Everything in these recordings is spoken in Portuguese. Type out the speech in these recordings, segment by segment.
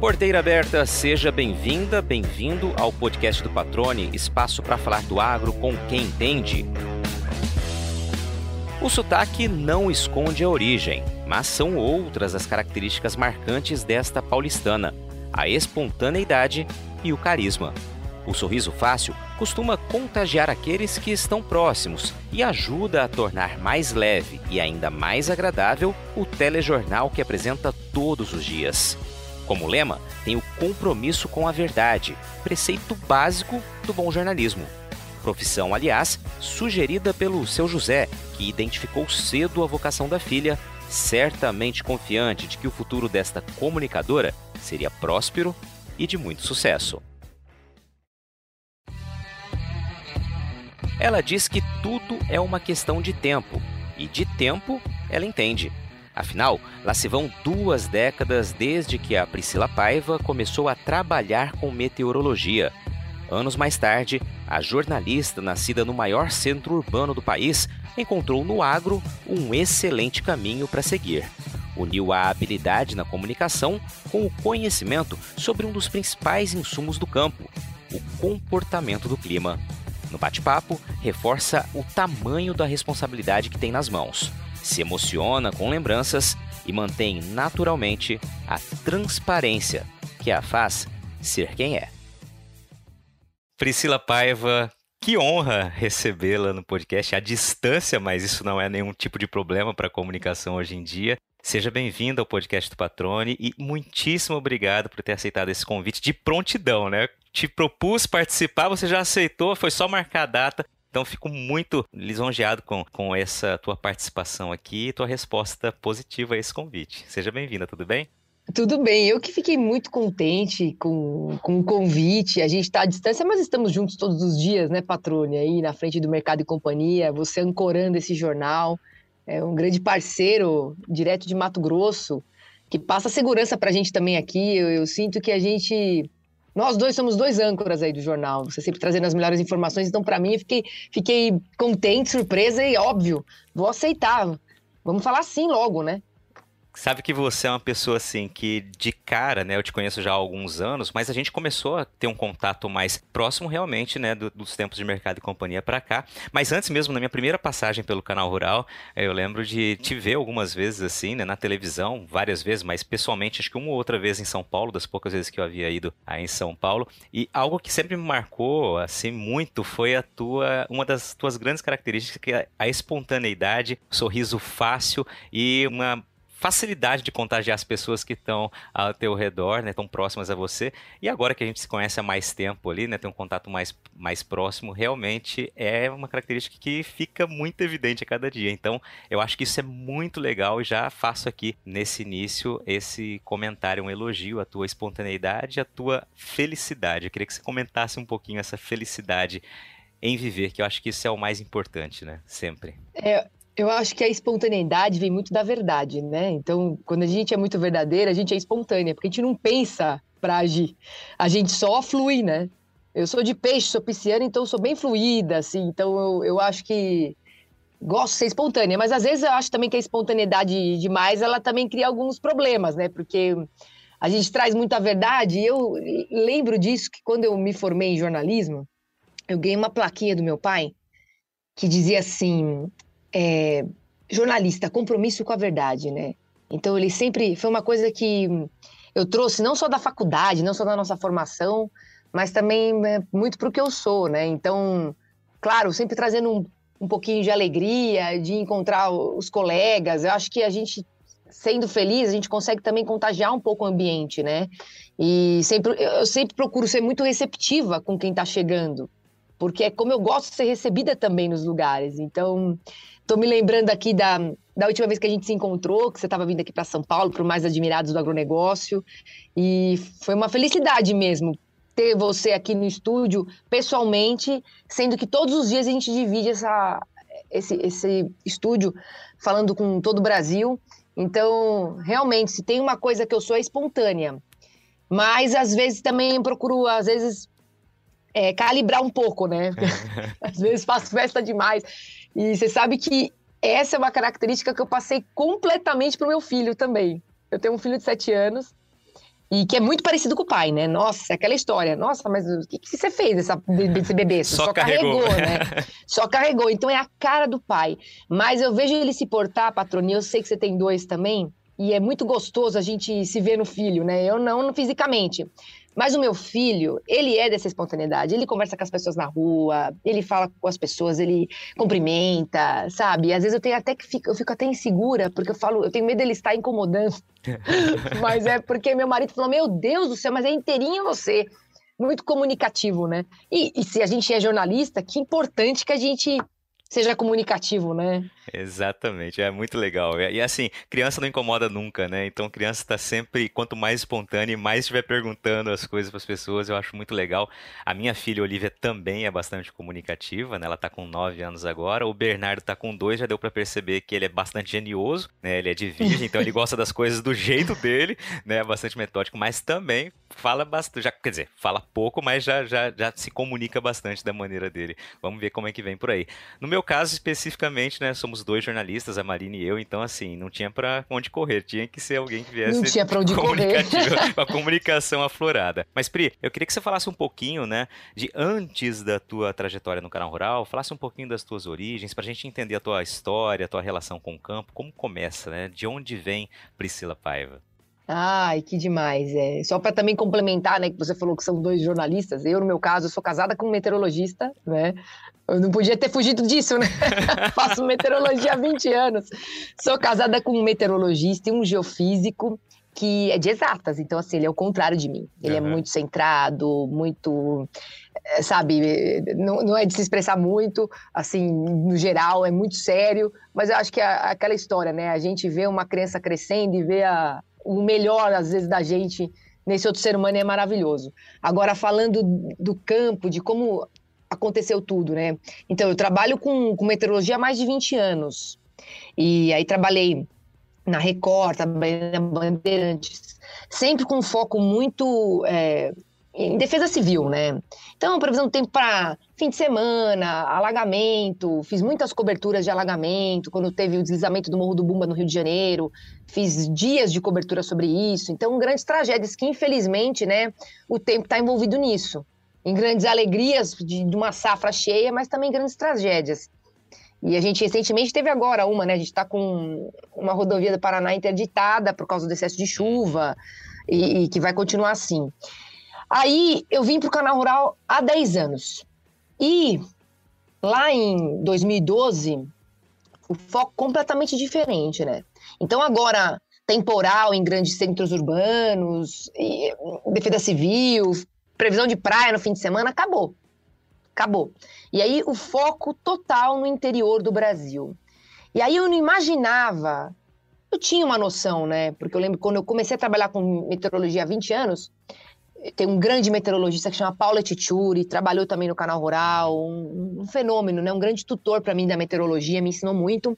Porteira aberta, seja bem-vinda, bem-vindo ao podcast do Patrone, espaço para falar do agro com quem entende. O sotaque não esconde a origem, mas são outras as características marcantes desta paulistana: a espontaneidade e o carisma. O sorriso fácil costuma contagiar aqueles que estão próximos e ajuda a tornar mais leve e ainda mais agradável o telejornal que apresenta todos os dias. Como lema, tem o compromisso com a verdade, preceito básico do bom jornalismo. Profissão, aliás, sugerida pelo seu José, que identificou cedo a vocação da filha, certamente confiante de que o futuro desta comunicadora seria próspero e de muito sucesso. Ela diz que tudo é uma questão de tempo, e de tempo ela entende. Afinal, lá se vão duas décadas desde que a Priscila Paiva começou a trabalhar com meteorologia. Anos mais tarde, a jornalista, nascida no maior centro urbano do país, encontrou no agro um excelente caminho para seguir. Uniu a habilidade na comunicação com o conhecimento sobre um dos principais insumos do campo, o comportamento do clima. No bate-papo, reforça o tamanho da responsabilidade que tem nas mãos se emociona com lembranças e mantém naturalmente a transparência que a faz ser quem é. Priscila Paiva, que honra recebê-la no podcast à distância, mas isso não é nenhum tipo de problema para a comunicação hoje em dia. Seja bem-vinda ao podcast do Patrone e muitíssimo obrigado por ter aceitado esse convite de prontidão, né? Te propus participar, você já aceitou, foi só marcar a data. Então, fico muito lisonjeado com, com essa tua participação aqui e tua resposta positiva a esse convite. Seja bem-vinda, tudo bem? Tudo bem, eu que fiquei muito contente com, com o convite. A gente está à distância, mas estamos juntos todos os dias, né, Patrone? Aí na frente do Mercado e Companhia, você ancorando esse jornal. É um grande parceiro, direto de Mato Grosso, que passa segurança para a gente também aqui. Eu, eu sinto que a gente nós dois somos dois âncoras aí do jornal, você sempre trazendo as melhores informações. Então, para mim, eu fiquei, fiquei contente, surpresa e óbvio, vou aceitar. Vamos falar sim logo, né? Sabe que você é uma pessoa assim que de cara, né? Eu te conheço já há alguns anos, mas a gente começou a ter um contato mais próximo realmente, né? Do, dos tempos de mercado e companhia para cá. Mas antes mesmo, na minha primeira passagem pelo canal Rural, eu lembro de te ver algumas vezes assim, né? Na televisão, várias vezes, mas pessoalmente, acho que uma ou outra vez em São Paulo, das poucas vezes que eu havia ido aí em São Paulo. E algo que sempre me marcou, assim, muito foi a tua, uma das tuas grandes características, que é a espontaneidade, sorriso fácil e uma facilidade de contagiar as pessoas que estão ao teu redor, né, tão próximas a você. E agora que a gente se conhece há mais tempo ali, né, tem um contato mais, mais próximo, realmente é uma característica que fica muito evidente a cada dia. Então, eu acho que isso é muito legal e já faço aqui nesse início esse comentário, um elogio à tua espontaneidade, à tua felicidade. Eu queria que você comentasse um pouquinho essa felicidade em viver, que eu acho que isso é o mais importante, né? Sempre. É, eu acho que a espontaneidade vem muito da verdade, né? Então, quando a gente é muito verdadeira, a gente é espontânea, porque a gente não pensa para agir. A gente só flui, né? Eu sou de peixe, sou pisciana, então sou bem fluida, assim. Então, eu, eu acho que gosto de ser espontânea, mas às vezes eu acho também que a espontaneidade demais, ela também cria alguns problemas, né? Porque a gente traz muita verdade. E eu lembro disso que quando eu me formei em jornalismo, eu ganhei uma plaquinha do meu pai que dizia assim: é, jornalista, compromisso com a verdade, né? Então ele sempre foi uma coisa que eu trouxe não só da faculdade, não só da nossa formação, mas também é, muito para o que eu sou, né? Então, claro, sempre trazendo um, um pouquinho de alegria, de encontrar os colegas. Eu acho que a gente sendo feliz, a gente consegue também contagiar um pouco o ambiente, né? E sempre, eu sempre procuro ser muito receptiva com quem está chegando, porque é como eu gosto de ser recebida também nos lugares. Então, Tô me lembrando aqui da, da última vez que a gente se encontrou, que você estava vindo aqui para São Paulo, para o Mais Admirados do Agronegócio. E foi uma felicidade mesmo ter você aqui no estúdio, pessoalmente, sendo que todos os dias a gente divide essa, esse, esse estúdio falando com todo o Brasil. Então, realmente, se tem uma coisa que eu sou é espontânea. Mas, às vezes, também procuro, às vezes, é, calibrar um pouco, né? às vezes faço festa demais. E você sabe que essa é uma característica que eu passei completamente para o meu filho também. Eu tenho um filho de sete anos E que é muito parecido com o pai, né? Nossa, aquela história. Nossa, mas o que, que você fez dessa, desse bebê? Só, Só carregou, carregou né? Só carregou. Então é a cara do pai. Mas eu vejo ele se portar, patroninha. Eu sei que você tem dois também. E é muito gostoso a gente se ver no filho, né? Eu não fisicamente. Mas o meu filho, ele é dessa espontaneidade. Ele conversa com as pessoas na rua, ele fala com as pessoas, ele cumprimenta, sabe? Às vezes eu tenho até que fico, eu fico até insegura, porque eu falo, eu tenho medo dele estar incomodando. mas é porque meu marido falou: Meu Deus do céu, mas é inteirinho você. Muito comunicativo, né? E, e se a gente é jornalista, que importante que a gente seja comunicativo, né? Exatamente, é muito legal. E assim, criança não incomoda nunca, né? Então criança está sempre, quanto mais espontânea e mais estiver perguntando as coisas para as pessoas, eu acho muito legal. A minha filha Olivia também é bastante comunicativa, né? Ela está com 9 anos agora. O Bernardo está com 2, já deu para perceber que ele é bastante genioso, né? Ele é de virgem, então ele gosta das coisas do jeito dele, né? Bastante metódico, mas também fala bastante, já, quer dizer, fala pouco, mas já, já, já se comunica bastante da maneira dele. Vamos ver como é que vem por aí. No meu caso especificamente, né, somos dois jornalistas, a Marina e eu, então assim, não tinha para onde correr, tinha que ser alguém que viesse Não tinha para onde correr. com a comunicação aflorada. Mas Pri, eu queria que você falasse um pouquinho, né, de antes da tua trajetória no canal rural, falasse um pouquinho das tuas origens, pra gente entender a tua história, a tua relação com o campo, como começa, né? De onde vem Priscila Paiva? Ai, que demais. É. Só para também complementar, né, que você falou que são dois jornalistas. Eu, no meu caso, sou casada com um meteorologista, né? Eu não podia ter fugido disso, né? Faço meteorologia há 20 anos. Sou casada com um meteorologista e um geofísico que é de exatas. Então, assim, ele é o contrário de mim. Ele uhum. é muito centrado, muito, eh, sabe, não, não, é de se expressar muito, assim, no geral, é muito sério. Mas eu acho que é aquela história, né? A gente vê uma criança crescendo e vê a, o melhor, às vezes, da gente nesse outro ser humano é maravilhoso. Agora, falando do campo, de como aconteceu tudo, né? Então, eu trabalho com, com meteorologia há mais de 20 anos. E aí trabalhei na Record, trabalhei na Bandeirantes, sempre com um foco muito é, em defesa civil, né? Então, previsão do tempo para fim de semana, alagamento, fiz muitas coberturas de alagamento, quando teve o deslizamento do Morro do Bumba no Rio de Janeiro, fiz dias de cobertura sobre isso. Então, grandes tragédias que, infelizmente, né, o tempo está envolvido nisso. Em grandes alegrias de, de uma safra cheia, mas também grandes tragédias. E a gente recentemente teve agora uma, né? A gente está com uma rodovia do Paraná interditada por causa do excesso de chuva e, e que vai continuar assim. Aí eu vim para o canal rural há 10 anos. E lá em 2012, o foco completamente diferente, né? Então agora temporal em grandes centros urbanos, defesa civil, previsão de praia no fim de semana, acabou. Acabou. E aí o foco total no interior do Brasil. E aí eu não imaginava, eu tinha uma noção, né? Porque eu lembro quando eu comecei a trabalhar com meteorologia há 20 anos, tem um grande meteorologista que chama Paula Tituri, trabalhou também no canal rural, um, um fenômeno, né? Um grande tutor para mim da meteorologia, me ensinou muito.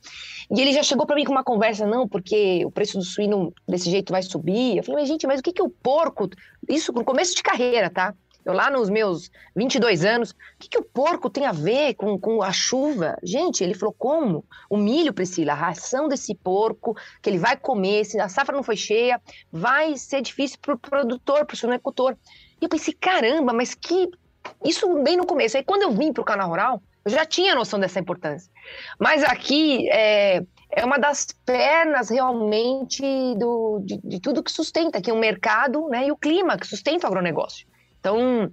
E ele já chegou para mim com uma conversa, não, porque o preço do suíno desse jeito vai subir. Eu falei, mas gente, mas o que que o porco, isso no começo de carreira, tá? Eu lá nos meus 22 anos, o que, que o porco tem a ver com, com a chuva? Gente, ele falou, como? O milho, Priscila, a ração desse porco que ele vai comer, se a safra não foi cheia, vai ser difícil para o produtor, para o suinocultor. E eu pensei, caramba, mas que... Isso bem no começo. Aí quando eu vim para o canal rural, eu já tinha noção dessa importância. Mas aqui é, é uma das pernas realmente do, de, de tudo que sustenta aqui, o mercado né, e o clima que sustenta o agronegócio. Então,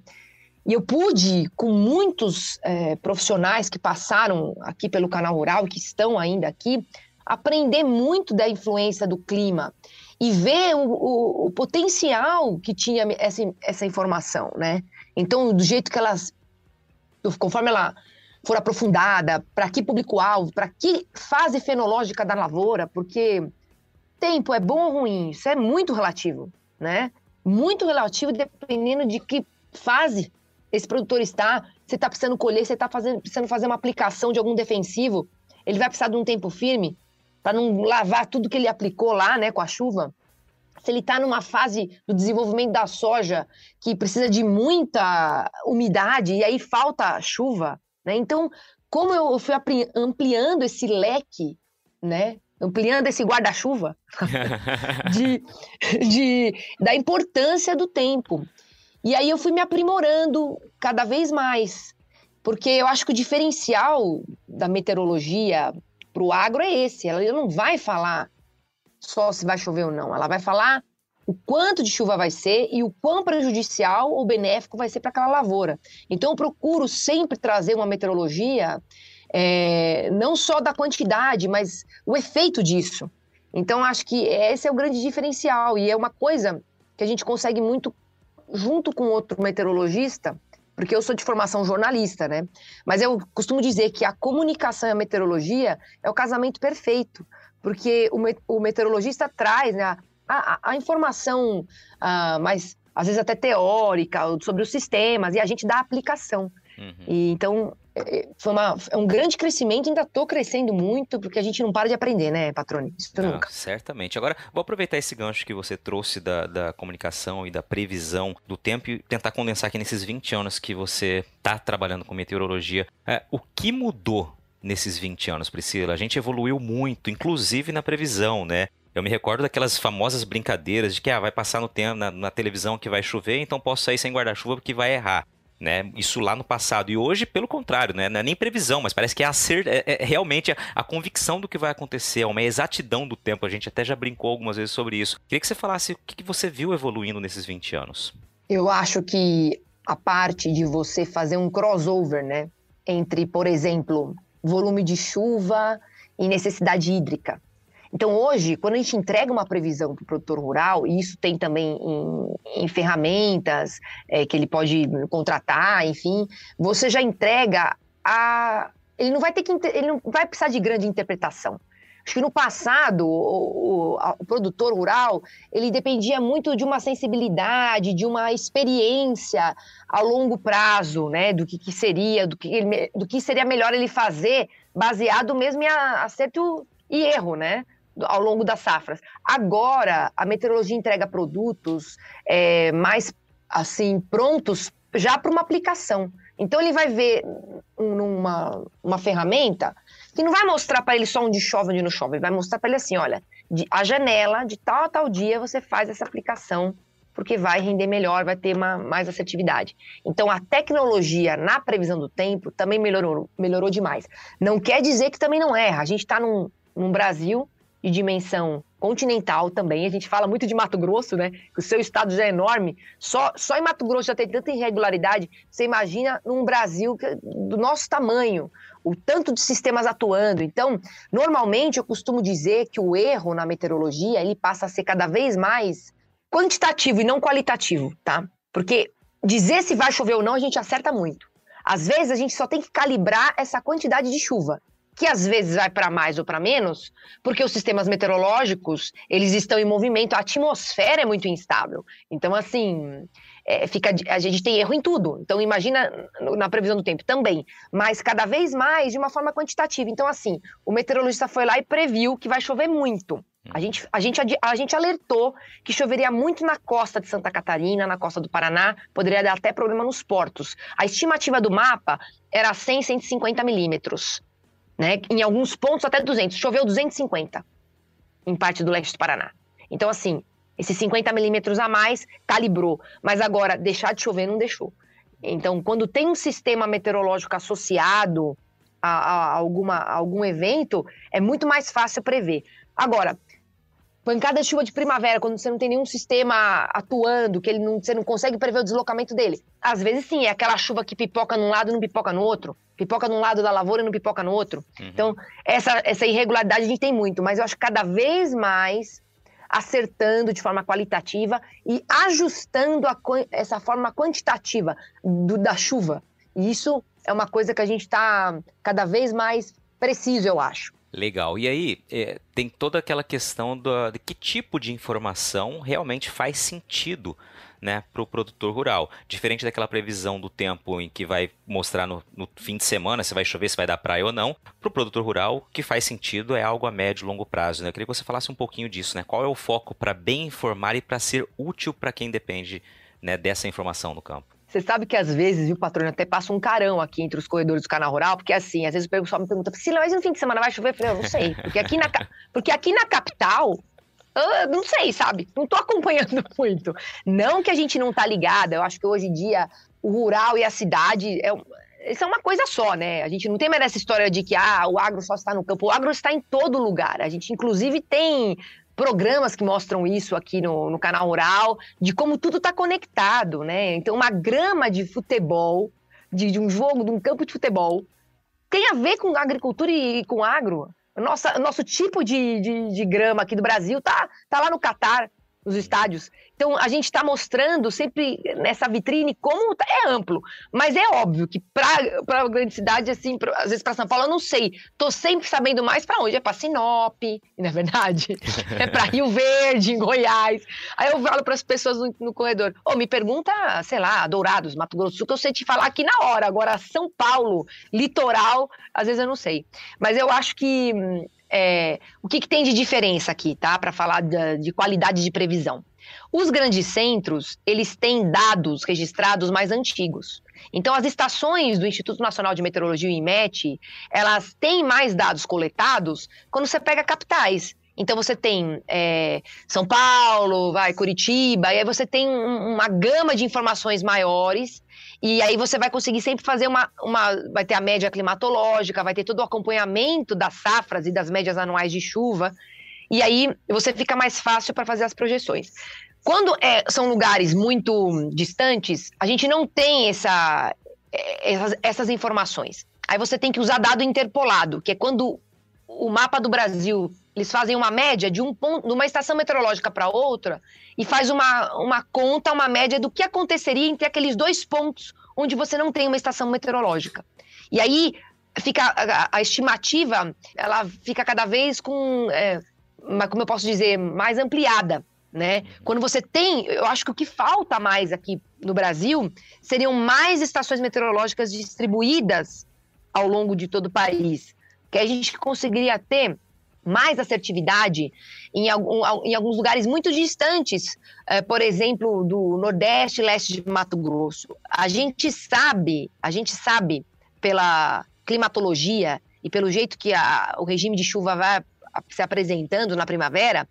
eu pude, com muitos é, profissionais que passaram aqui pelo canal rural que estão ainda aqui, aprender muito da influência do clima e ver o, o, o potencial que tinha essa, essa informação, né? Então, do jeito que elas, conforme ela for aprofundada, para que público-alvo, para que fase fenológica da lavoura, porque tempo é bom ou ruim, isso é muito relativo, né? Muito relativo dependendo de que fase esse produtor está. Você está precisando colher, você está precisando fazer uma aplicação de algum defensivo, ele vai precisar de um tempo firme para não lavar tudo que ele aplicou lá, né, com a chuva. Se ele está numa fase do desenvolvimento da soja que precisa de muita umidade e aí falta chuva, né? Então, como eu fui ampliando esse leque, né, ampliando esse guarda-chuva de, de, da importância do tempo. E aí eu fui me aprimorando cada vez mais, porque eu acho que o diferencial da meteorologia para o agro é esse. Ela não vai falar só se vai chover ou não, ela vai falar o quanto de chuva vai ser e o quão prejudicial ou benéfico vai ser para aquela lavoura. Então, eu procuro sempre trazer uma meteorologia é, não só da quantidade, mas o efeito disso. Então, acho que esse é o grande diferencial e é uma coisa que a gente consegue muito junto com outro meteorologista, porque eu sou de formação jornalista, né? Mas eu costumo dizer que a comunicação e a meteorologia é o casamento perfeito, porque o, meteorologista traz né, a, a informação uh, mais, às vezes até teórica, sobre os sistemas, e a gente dá a aplicação. Uhum. E, então, foi uma, é um grande crescimento, ainda estou crescendo muito, porque a gente não para de aprender, né, Patrone? Isso não, nunca. Certamente. Agora, vou aproveitar esse gancho que você trouxe da, da comunicação e da previsão do tempo e tentar condensar aqui nesses 20 anos que você está trabalhando com meteorologia. É, o que mudou nesses 20 anos, Priscila? A gente evoluiu muito, inclusive na previsão, né? Eu me recordo daquelas famosas brincadeiras de que ah, vai passar no tempo, na, na televisão que vai chover, então posso sair sem guarda-chuva porque vai errar. Né? Isso lá no passado. E hoje, pelo contrário, né? não é nem previsão, mas parece que é, acer... é, é realmente a, a, convicção do que vai acontecer, é uma exatidão do tempo. A gente até já brincou algumas vezes sobre isso. Queria que você falasse o que, que você viu evoluindo nesses 20 anos. Eu acho que a parte de você fazer um crossover, né? Entre, por exemplo, volume de chuva e necessidade hídrica. Então, hoje, quando a gente entrega uma previsão para o produtor rural, e isso tem também em, em ferramentas é, que ele pode contratar, enfim, você já entrega a. Ele não vai ter que. Ele não vai precisar de grande interpretação. Acho que no passado, o, o, o, produtor rural, ele dependia muito de uma sensibilidade, de uma experiência a longo prazo, né? Do que, que seria, do que, ele, do que seria melhor ele fazer, baseado mesmo em acerto e erro, né? Ao longo das safras. Agora, a meteorologia entrega produtos é, mais assim prontos já para uma aplicação. Então ele vai ver numa uma ferramenta que não vai mostrar para ele só onde chove, onde não chove, ele vai mostrar para ele assim, olha, de, a janela de tal a tal dia você faz essa aplicação porque vai render melhor, vai ter uma, mais assertividade. Então a tecnologia na previsão do tempo também melhorou, melhorou demais. Não quer dizer que também não erra. A gente está num, num Brasil de dimensão continental também. A gente fala muito de Mato Grosso, né? Que o seu estado já é enorme. Só, só em Mato Grosso já tem tanta irregularidade. Você imagina num Brasil do nosso tamanho, o tanto de sistemas atuando. Então, normalmente eu costumo dizer que o erro na meteorologia ele passa a ser cada vez mais quantitativo e não qualitativo, tá? Porque dizer se vai chover ou não a gente acerta muito. Às vezes a gente só tem que calibrar essa quantidade de chuva que às vezes vai para mais ou para menos, porque os sistemas meteorológicos eles estão em movimento, a atmosfera é muito instável. Então, assim, é, fica, a gente tem erro em tudo. Então, imagina na previsão do tempo também, mas cada vez mais de uma forma quantitativa. Então, assim, o meteorologista foi lá e previu que vai chover muito. A gente, a, gente, a gente alertou que choveria muito na costa de Santa Catarina, na costa do Paraná, poderia dar até problema nos portos. A estimativa do mapa era 100, 150 milímetros né? Em alguns pontos até 200. Choveu 250 em parte do leste do Paraná. Então, assim, esses 50 milímetros a mais calibrou. Mas agora, deixar de chover não deixou. Então, quando tem um sistema meteorológico associado a, a, alguma, a algum evento, é muito mais fácil prever. Agora, pancada de chuva de primavera, quando você não tem nenhum sistema atuando, que ele não, você não consegue prever o deslocamento dele. Às vezes, sim, é aquela chuva que pipoca num lado e não pipoca no outro pipoca num lado da lavoura e não pipoca no outro. Uhum. Então, essa, essa irregularidade a gente tem muito, mas eu acho que cada vez mais acertando de forma qualitativa e ajustando a, essa forma quantitativa do, da chuva. E isso é uma coisa que a gente está cada vez mais preciso, eu acho. Legal. E aí, é, tem toda aquela questão de que tipo de informação realmente faz sentido né, para o produtor rural. Diferente daquela previsão do tempo em que vai mostrar no, no, fim de semana se vai chover, se vai dar praia ou não, para o produtor rural, o que faz sentido é algo a médio e longo prazo. Né? Eu queria que você falasse um pouquinho disso, né? Qual é o foco para bem informar e para ser útil para quem depende né, dessa informação no campo? Você sabe que às vezes, viu, patrônio, até passa um carão aqui entre os corredores do canal rural, porque assim, às vezes o pessoal me pergunta, Priscila, mas no fim de semana vai chover? Eu falei, eu não sei. Porque aqui na, porque aqui na capital, eu não sei, sabe? Não tô acompanhando muito. Não que a gente não tá ligada, eu acho que hoje em dia o rural e a cidade é, isso é uma coisa só, né? A gente não tem mais essa história de que ah, o agro só está no campo. O agro está em todo lugar. A gente, inclusive, tem programas que mostram isso aqui no, no canal Rural, de como tudo está conectado, né? Então, uma grama de futebol, de, de, um jogo, de um campo de futebol, tem a ver com agricultura e, e com agro. Nossa, nosso tipo de, de, de, grama aqui do Brasil tá, tá lá no Catar, nos estádios. Então, a gente está mostrando sempre nessa vitrine como tá, é amplo. Mas é óbvio que para a grande cidade, assim, pra, às vezes para São Paulo, eu não sei. Tô sempre sabendo mais para onde. É para Sinop, não é verdade? é para Rio Verde, em Goiás. Aí eu falo para as pessoas no, no corredor: Ô, oh, me pergunta, sei lá, Dourados, Mato Grosso do Sul, que eu sei te falar aqui na hora. Agora, São Paulo, litoral, às vezes eu não sei. Mas eu acho que. É, o que, que, tem de diferença aqui, tá? Para falar de, de qualidade de previsão. Os grandes centros, eles têm dados registrados mais antigos. Então, as estações do Instituto Nacional de Meteorologia, o IMET, elas têm mais dados coletados quando você pega capitais. Então, você tem é, São Paulo, vai, Curitiba, e aí você tem um, uma gama de informações maiores e aí você vai conseguir sempre fazer uma, uma. Vai ter a média climatológica, vai ter todo o acompanhamento das safras e das médias anuais de chuva. E aí você fica mais fácil para fazer as projeções. Quando é, são lugares muito distantes, a gente não tem essa, é, essas, essas informações. Aí você tem que usar dado interpolado, que é quando o mapa do Brasil eles fazem uma média de um ponto, de uma estação meteorológica para outra e faz uma, uma conta, uma média do que aconteceria entre aqueles dois pontos onde você não tem uma estação meteorológica. E aí fica a, a estimativa, ela fica cada vez com, é, como eu posso dizer, mais ampliada. Né? Quando você tem, eu acho que o que falta mais aqui no Brasil seriam mais estações meteorológicas distribuídas ao longo de todo o país, que a gente conseguiria ter mais assertividade em, algum, em alguns lugares muito distantes, é, por exemplo, do Nordeste e Leste de Mato Grosso. A gente sabe, a gente sabe pela climatologia e pelo jeito que a, o regime de chuva vai se apresentando na primavera,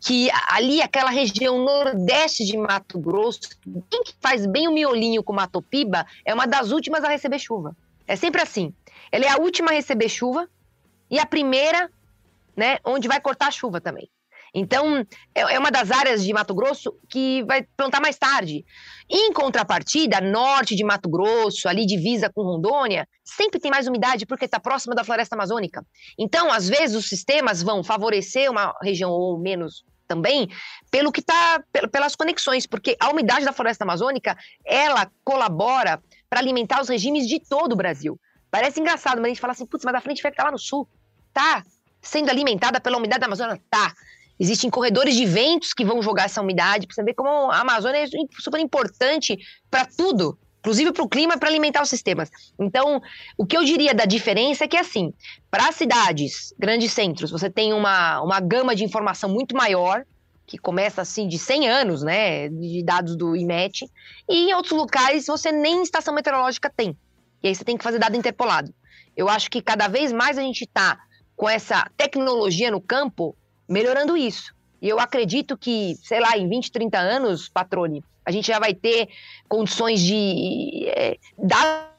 que ali, aquela região nordeste de Mato Grosso, quem faz bem o miolinho com Mato Piba é uma das últimas a receber chuva. É sempre assim. Ela é a última a receber chuva e a primeira né? Onde vai cortar a chuva também. Então, é, é uma das áreas de Mato Grosso que vai plantar mais tarde. Em contrapartida, norte de Mato Grosso, ali divisa com Rondônia, sempre tem mais umidade porque está próxima da floresta amazônica. Então, às vezes, os sistemas vão favorecer uma região ou menos também pelo que está pelas conexões, porque a umidade da floresta amazônica ela colabora para alimentar os regimes de todo o Brasil. Parece engraçado, mas a gente fala assim, putz, mas a frente vai estar lá no sul. Tá, sendo alimentada pela umidade da Amazônia? Tá. Existem corredores de ventos que vão jogar essa umidade, para você ver como a Amazônia é super importante para tudo, inclusive para o clima, para alimentar os sistemas. Então, o que eu diria da diferença é que, assim, para cidades, grandes centros, você tem uma, uma gama de informação muito maior, que começa assim de 100 anos, né, de dados do IMET, e em outros locais você nem estação meteorológica tem. E aí você tem que fazer dado interpolado. Eu acho que cada vez mais a gente está com essa tecnologia no campo, melhorando isso. E eu acredito que, sei lá, em 20, 30 anos, Patrone, a gente já vai ter condições de é, dados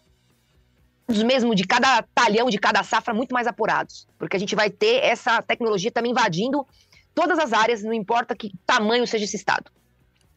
mesmo de cada talhão, de cada safra, muito mais apurados. Porque a gente vai ter essa tecnologia também invadindo todas as áreas, não importa que tamanho seja esse estado.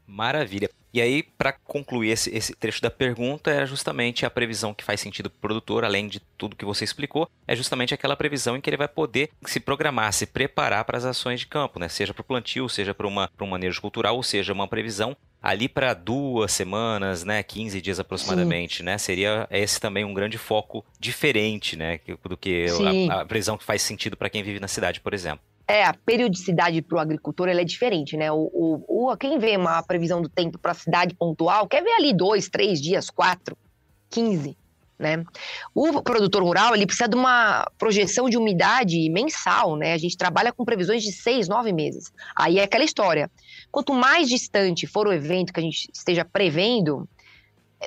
Maravilha. E aí, para concluir esse, esse, trecho da pergunta, é justamente a previsão que faz sentido para o produtor, além de tudo que você explicou, é justamente aquela previsão em que ele vai poder se programar, se preparar para as ações de campo, né? seja para o plantio, seja para um manejo cultural, ou seja, uma previsão ali para duas semanas, né, 15 dias aproximadamente, Sim. né? Seria esse também um grande foco diferente, né, do que a, a previsão que faz sentido para quem vive na cidade, por exemplo. É, a periodicidade para o agricultor é diferente, né? O, o, o, quem vê uma previsão do tempo para a cidade pontual quer ver ali dois, três dias, quatro, quinze, né? O produtor rural ele precisa de uma projeção de umidade mensal, né? A gente trabalha com previsões de seis, nove meses. Aí é aquela história. Quanto mais distante for o evento que a gente esteja prevendo,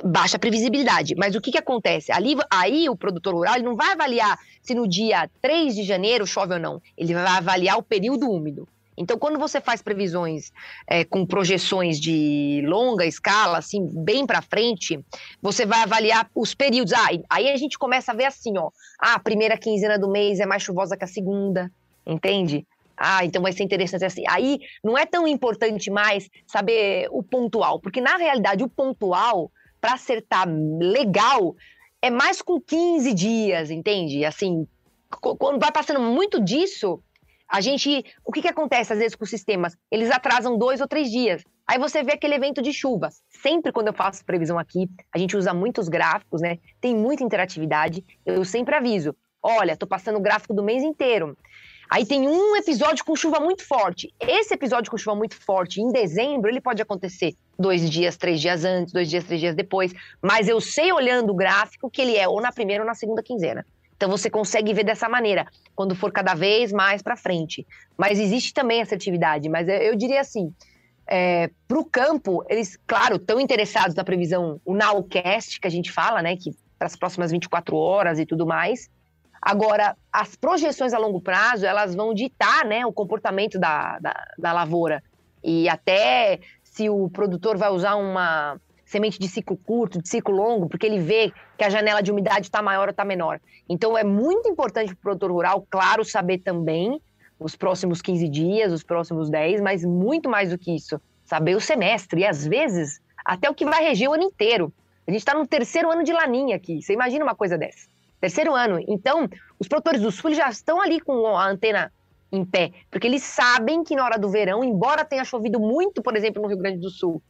baixa previsibilidade. Mas o que, que acontece? Ali, aí o produtor rural ele não vai avaliar se no dia 3 de janeiro chove ou não. Ele vai avaliar o período úmido. Então, quando você faz previsões é, com projeções de longa escala, assim, bem para frente, você vai avaliar os períodos. Ah, aí a gente começa a ver assim, ó. Ah, a primeira quinzena do mês é mais chuvosa que a segunda, entende? Ah, então vai ser interessante assim. Aí não é tão importante mais saber o pontual, porque na realidade o pontual, para acertar legal, é mais com 15 dias, entende? Assim, quando vai passando muito disso, a gente. O que, que acontece às vezes com os sistemas? Eles atrasam dois ou três dias. Aí você vê aquele evento de chuva. Sempre quando eu faço previsão aqui, a gente usa muitos gráficos, né? Tem muita interatividade. Eu sempre aviso: olha, tô passando o gráfico do mês inteiro. Aí tem um episódio com chuva muito forte. Esse episódio com chuva muito forte em dezembro, ele pode acontecer dois dias, três dias antes, dois dias, três dias depois. Mas eu sei olhando o gráfico que ele é ou na primeira ou na segunda quinzena. Então você consegue ver dessa maneira, quando for cada vez mais para frente. Mas existe também assertividade. Mas eu, diria assim, é, para o campo, eles, claro, estão interessados na previsão, o nowcast que a gente fala, né, que para as próximas 24 horas e tudo mais. Agora, as projeções a longo prazo, elas vão ditar né, o comportamento da, da, da lavoura. E até se o produtor vai usar uma semente de ciclo curto, de ciclo longo, porque ele vê que a janela de umidade está maior ou está menor. Então, é muito importante para o produtor rural, claro, saber também os próximos 15 dias, os próximos 10, mas muito mais do que isso, saber o semestre e, às vezes, até o que vai reger o ano inteiro. A gente está no terceiro ano de laninha aqui. Você imagina uma coisa dessa? Terceiro ano. Então, os produtores do sul já estão ali com a antena em pé, porque eles sabem que na hora do verão, embora tenha chovido muito, por exemplo, no Rio Grande do Sul,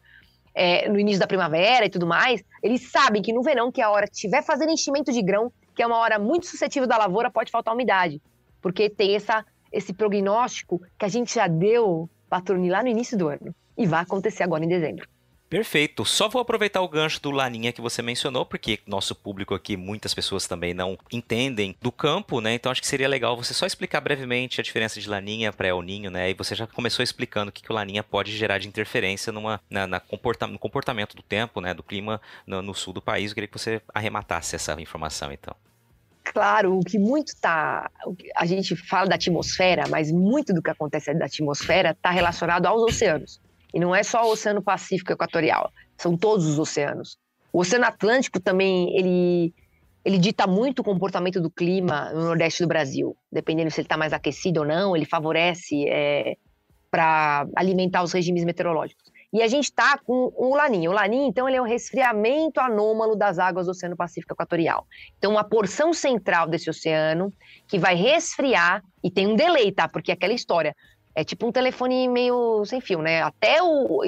é, no início da primavera e tudo mais, eles sabem que no verão, que é a hora que estiver fazendo enchimento de grão, que é uma hora muito suscetível da lavoura, pode faltar umidade, porque tem essa, esse prognóstico que a gente já deu, Patroni, lá no início do ano, e vai acontecer agora em dezembro. Perfeito. Só vou aproveitar o gancho do Laninha que você mencionou, porque nosso público aqui, muitas pessoas também não entendem do campo, né? Então acho que seria legal você só explicar brevemente a diferença de Laninha para El Ninho, né? E você já começou explicando o que, que o Laninha pode gerar de interferência numa, na, na comporta, no comportamento do tempo, né? Do clima no, no sul do país. Eu queria que você arrematasse essa informação, então. Claro, o que muito tá. A gente fala da atmosfera, mas muito do que acontece da atmosfera está relacionado aos oceanos. E não é só o Oceano Pacífico Equatorial, são todos os oceanos. O Oceano Atlântico também, ele, ele dita muito o comportamento do clima no Nordeste do Brasil. Dependendo se ele está mais aquecido ou não, ele favorece é, para alimentar os regimes meteorológicos. E a gente está com o Laninha. O Laninha, então, ele é um resfriamento anômalo das águas do Oceano Pacífico Equatorial. Então, uma porção central desse oceano que vai resfriar, e tem um delay, tá? Porque é aquela história. É tipo um telefone meio sem fio, né? Até o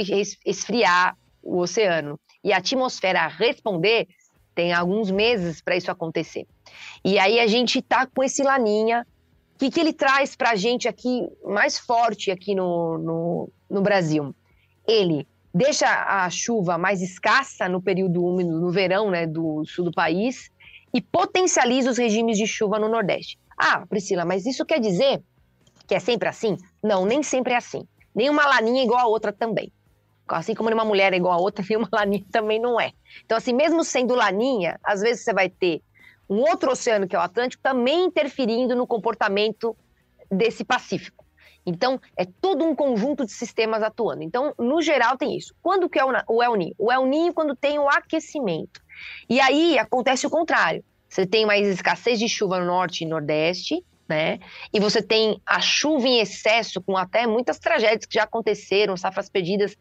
esfriar o oceano e a atmosfera responder, tem alguns meses para isso acontecer. E aí a gente tá com esse laninha. O que, que ele traz para a gente aqui mais forte aqui no, no, no Brasil? Ele deixa a chuva mais escassa no período úmido, no verão, né, do sul do país, e potencializa os regimes de chuva no Nordeste. Ah, Priscila, mas isso quer dizer que é sempre assim? Não, nem sempre é assim. Nenhuma laninha é igual a outra também. Assim como nenhuma mulher é igual a outra, nenhuma laninha também não é. Então, assim, mesmo sendo laninha, às vezes você vai ter um outro oceano, que é o Atlântico, também interferindo no comportamento desse Pacífico. Então, é todo um conjunto de sistemas atuando. Então, no geral, tem isso. Quando que é o El Ninho? O El Ninho quando tem o aquecimento. E aí acontece o contrário. Você tem mais escassez de chuva no norte e nordeste, né? E você tem a chuva em excesso, com até muitas tragédias que já aconteceram, safras perdidas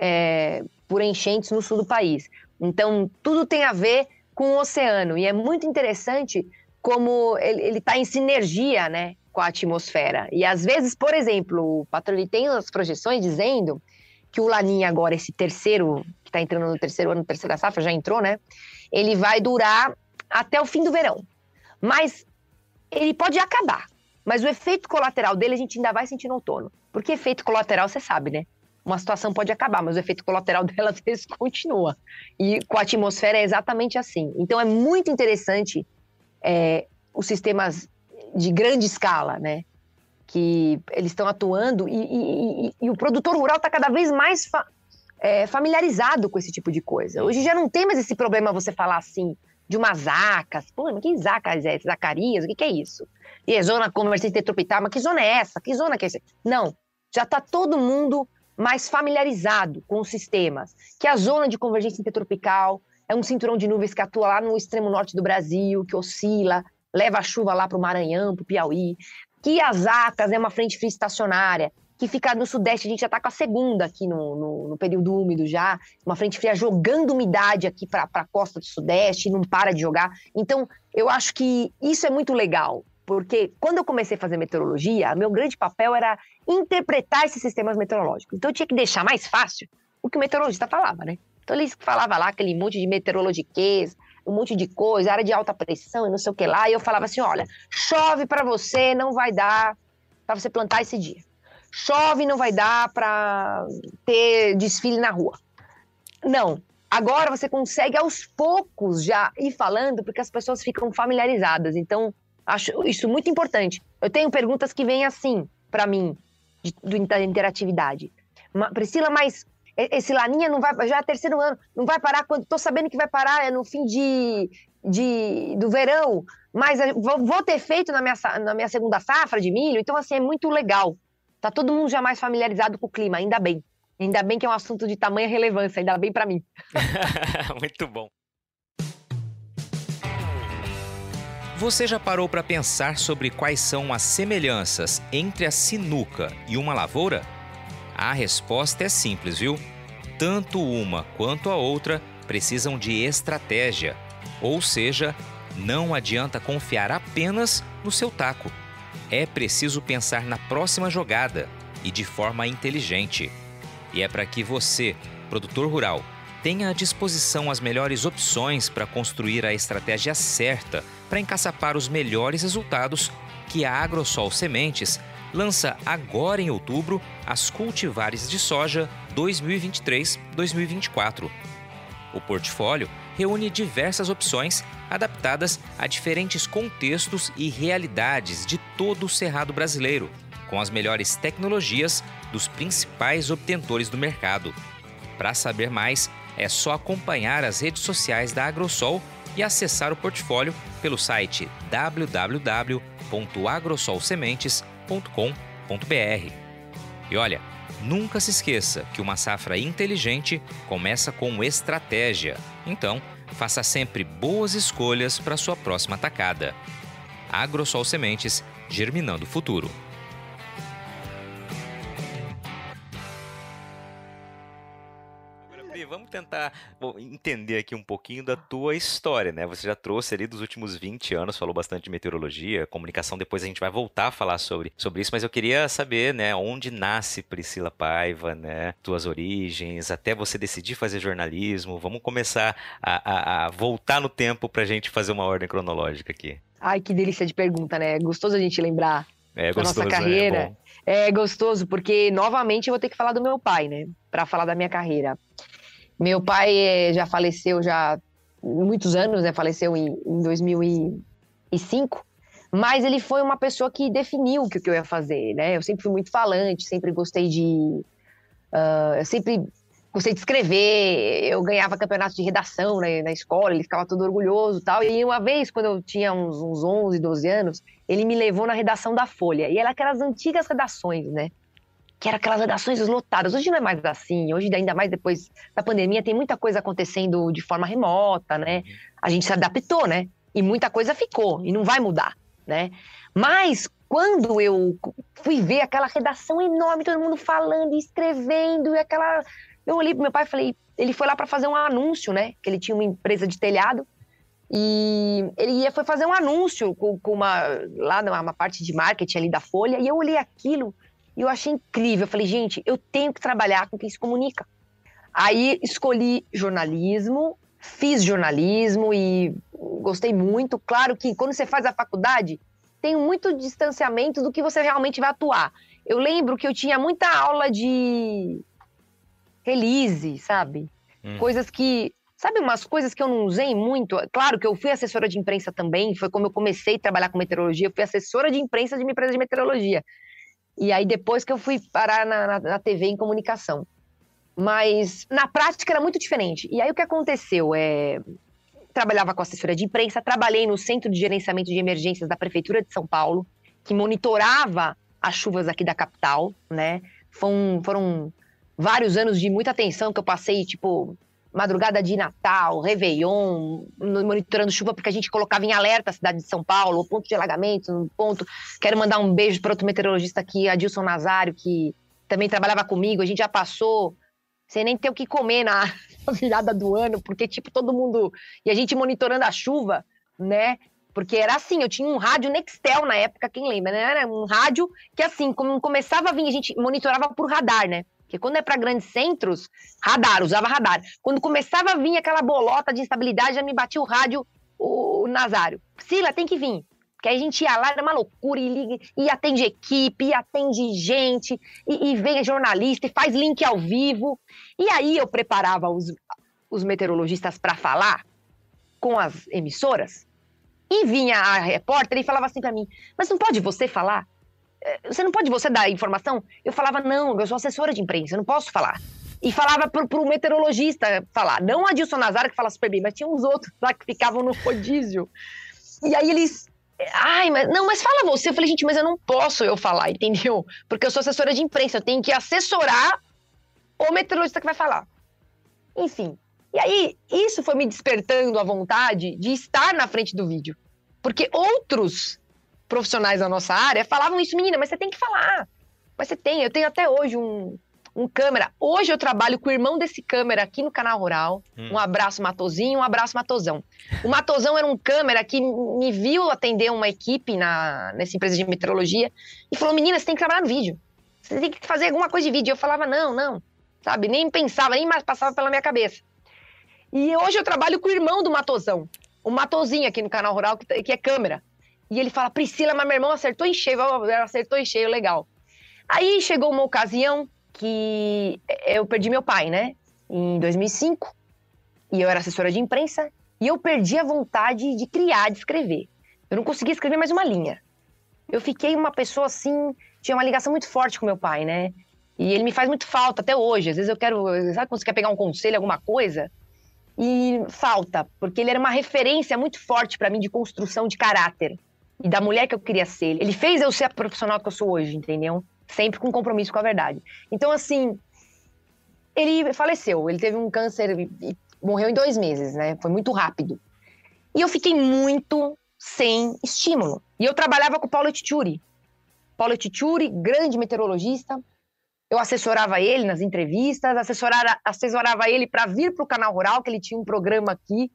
é, por enchentes no sul do país. Então, tudo tem a ver com o oceano. E é muito interessante como ele está em sinergia né, com a atmosfera. E às vezes, por exemplo, o Patrulho tem as projeções dizendo que o Laninha agora, esse terceiro, que está entrando no terceiro ano, terceira safra, já entrou, né? Ele vai durar até o fim do verão. Mas ele pode acabar. Mas o efeito colateral dele a gente ainda vai sentir no outono. Porque efeito colateral, você sabe, né? Uma situação pode acabar, mas o efeito colateral dela às vezes continua. E com a atmosfera é exatamente assim. Então é muito interessante é, os sistemas de grande escala, né? Que eles estão atuando e, e, e, e o produtor rural está cada vez mais é, familiarizado com esse tipo de coisa. Hoje já não tem mais esse problema você falar assim de umas zacas. Pô, mas que zacas é? Zacarias? O que, que é isso? E é zona conversa intertropital, mas que zona é essa? Que zona que é essa? Não, já está todo mundo mais familiarizado com os sistemas. Que a zona de convergência intertropical é um cinturão de nuvens que atua lá no extremo norte do Brasil, que oscila, leva a chuva lá para o Maranhão, para o Piauí. Que as Acas é uma frente fria estacionária, que fica no sudeste, a gente já está com a segunda aqui no, no, no, período úmido já, uma frente fria jogando umidade aqui para a costa do sudeste, não para de jogar. Então, eu acho que isso é muito legal, porque quando eu comecei a fazer meteorologia, meu grande papel era interpretar esses sistemas meteorológicos. Então, eu tinha que deixar mais fácil o que o meteorologista falava, né? Então, ele falava lá aquele monte de meteorologiquês, um monte de coisa, área de alta pressão e não sei o que lá, e eu falava assim: olha, chove para você, não vai dar para você plantar esse dia chove, não vai dar para ter desfile na rua. Não. Agora você consegue aos poucos já ir falando, porque as pessoas ficam familiarizadas. Então, acho isso muito importante. Eu tenho perguntas que vêm assim para mim, de, da interatividade. Priscila, mas esse Laninha não vai, já é terceiro ano, não vai parar quando tô sabendo que vai parar é no fim de, de do verão, mas vou, vou ter feito na minha, na minha segunda safra de milho, então assim é muito legal. Tá todo mundo já mais familiarizado com o clima, ainda bem. Ainda bem que é um assunto de tamanha relevância, ainda bem para mim. Muito bom. Você já parou para pensar sobre quais são as semelhanças entre a sinuca e uma lavoura? A resposta é simples, viu? Tanto uma quanto a outra precisam de estratégia, ou seja, não adianta confiar apenas no seu taco é preciso pensar na próxima jogada e de forma inteligente. E é para que você, produtor rural, tenha à disposição as melhores opções para construir a estratégia certa para encaçapar os melhores resultados que a Agrosol Sementes lança agora em outubro as cultivares de soja 2023-2024. O portfólio reúne diversas opções adaptadas a diferentes contextos e realidades de todo o cerrado brasileiro, com as melhores tecnologias dos principais obtentores do mercado. Para saber mais, é só acompanhar as redes sociais da Agrosol e acessar o portfólio pelo site www.agrosolsementes.com.br. E olha, nunca se esqueça que uma safra inteligente começa com estratégia. Então, faça sempre boas escolhas para sua próxima tacada. Agrosol Sementes, germinando o futuro. Tentar entender aqui um pouquinho da tua história, né? Você já trouxe ali dos últimos 20 anos, falou bastante de meteorologia, comunicação, depois a gente vai voltar a falar sobre, sobre isso, mas eu queria saber, né, onde nasce Priscila Paiva, né? Tuas origens, até você decidir fazer jornalismo. Vamos começar a, a, a voltar no tempo pra gente fazer uma ordem cronológica aqui. Ai, que delícia de pergunta, né? É gostoso a gente lembrar é, da nossa carreira. É, é, gostoso, porque novamente eu vou ter que falar do meu pai, né? Para falar da minha carreira. Meu pai é, já faleceu já muitos anos, né? Faleceu em, em 2005. Mas ele foi uma pessoa que definiu o que, eu ia fazer, né? Eu sempre fui muito falante, sempre gostei de... Uh, sempre gostei de escrever, eu ganhava campeonato de redação né, na escola, ele ficava todo orgulhoso tal. E uma vez, quando eu tinha uns, uns 11, 12 anos, ele me levou na redação da Folha. E era aquelas antigas redações, né? Que era aquelas redações lotadas. Hoje não é mais assim. Hoje, ainda mais depois da pandemia, tem muita coisa acontecendo de forma remota, né? A gente se adaptou, né? E muita coisa ficou e não vai mudar, né? Mas quando eu fui ver aquela redação enorme, todo mundo falando e escrevendo, e aquela. Eu olhei pro meu pai e falei, ele foi lá para fazer um anúncio, né? Que ele tinha uma empresa de telhado. E ele ia foi fazer um anúncio com, com uma lá numa parte de marketing ali da Folha, e eu olhei aquilo e eu achei incrível. Eu falei, gente, eu tenho que trabalhar com quem se comunica. Aí escolhi jornalismo, fiz jornalismo e gostei muito. Claro que quando você faz a faculdade, tem muito distanciamento do que você realmente vai atuar. Eu lembro que eu tinha muita aula de release, sabe? Hum. Coisas que. Sabe umas coisas que eu não usei muito? Claro que eu fui assessora de imprensa também, foi como eu comecei a trabalhar com meteorologia. Eu fui assessora de imprensa de uma empresa de meteorologia. E aí depois que eu fui parar na, na, na TV em comunicação. Mas na prática era muito diferente. E aí o que aconteceu? É... Trabalhava com assessoria de imprensa, trabalhei no Centro de Gerenciamento de Emergências da Prefeitura de São Paulo, que monitorava as chuvas aqui da capital, né? Foram, foram vários anos de muita atenção que eu passei, tipo, madrugada de Natal, Réveillon, monitorando chuva, porque a gente colocava em alerta a cidade de São Paulo, ponto de alagamento, um ponto. Quero mandar um beijo para outro meteorologista aqui, Adilson Nazário, que também trabalhava comigo. A gente já passou sem nem ter o que comer na virada do ano, porque, tipo, todo mundo. E a gente monitorando a chuva, né? Porque era assim, eu tinha um rádio Nextel na época, quem lembra, né? Era um rádio que, assim, como começava a vir, a gente monitorava por radar, né? Porque quando é para grandes centros, radar, usava radar. Quando começava a vir aquela bolota de instabilidade, já me batia o rádio, o Nazário. Sila, tem que vir. Que aí a gente ia lá, era uma loucura, e, liga, e atende equipe, e atende gente, e, e vem jornalista, e faz link ao vivo. E aí eu preparava os, os meteorologistas para falar com as emissoras, e vinha a repórter e falava assim para mim: Mas não pode você falar? Eh, você não pode você dar informação? Eu falava: Não, eu sou assessora de imprensa, eu não posso falar. E falava pro, pro meteorologista falar, não o Adilson Nazar que fala super bem, mas tinha uns outros lá que ficavam no rodízio. E aí eles Ai, mas não, mas fala você. Eu falei, gente, mas eu não posso eu falar, entendeu? Porque eu sou assessora de imprensa, eu tenho que assessorar o meteorologista que vai falar. Enfim. E aí, isso foi me despertando a vontade de estar na frente do vídeo. Porque outros profissionais da nossa área falavam isso, menina, mas você tem que falar. Mas você tem, eu tenho até hoje um, um câmera. Hoje eu trabalho com o irmão desse câmera aqui no canal Rural. Hum. Um abraço, Matozinho, um abraço, Matozão. O Matozão era um câmera que me viu atender uma equipe na, nessa empresa de meteorologia e falou: menina, você tem que trabalhar no vídeo. Você tem que fazer alguma coisa de vídeo. Eu falava: não, não. Sabe? Nem pensava, nem mais passava pela minha cabeça. E hoje eu trabalho com o irmão do Matozão. O Matozinho aqui no canal Rural, que, que é câmera. E ele fala: Priscila, mas meu irmão acertou em cheio. Acertou em cheio, legal. Aí chegou uma ocasião que eu perdi meu pai, né? Em 2005. E eu era assessora de imprensa. E eu perdi a vontade de criar, de escrever. Eu não conseguia escrever mais uma linha. Eu fiquei uma pessoa assim, tinha uma ligação muito forte com meu pai, né? E ele me faz muito falta até hoje. Às vezes eu quero, sabe quando você quer pegar um conselho, alguma coisa? E falta, porque ele era uma referência muito forte para mim de construção de caráter e da mulher que eu queria ser. Ele fez eu ser a profissional que eu sou hoje, entendeu? sempre com compromisso com a verdade. Então, assim, ele faleceu, ele teve um câncer e morreu em dois meses, né? Foi muito rápido. E eu fiquei muito sem estímulo. E eu trabalhava com o Paulo Tituri. Paulo Tituri, grande meteorologista. Eu assessorava ele nas entrevistas, assessorava, assessorava ele para vir para o Canal Rural, que ele tinha um programa aqui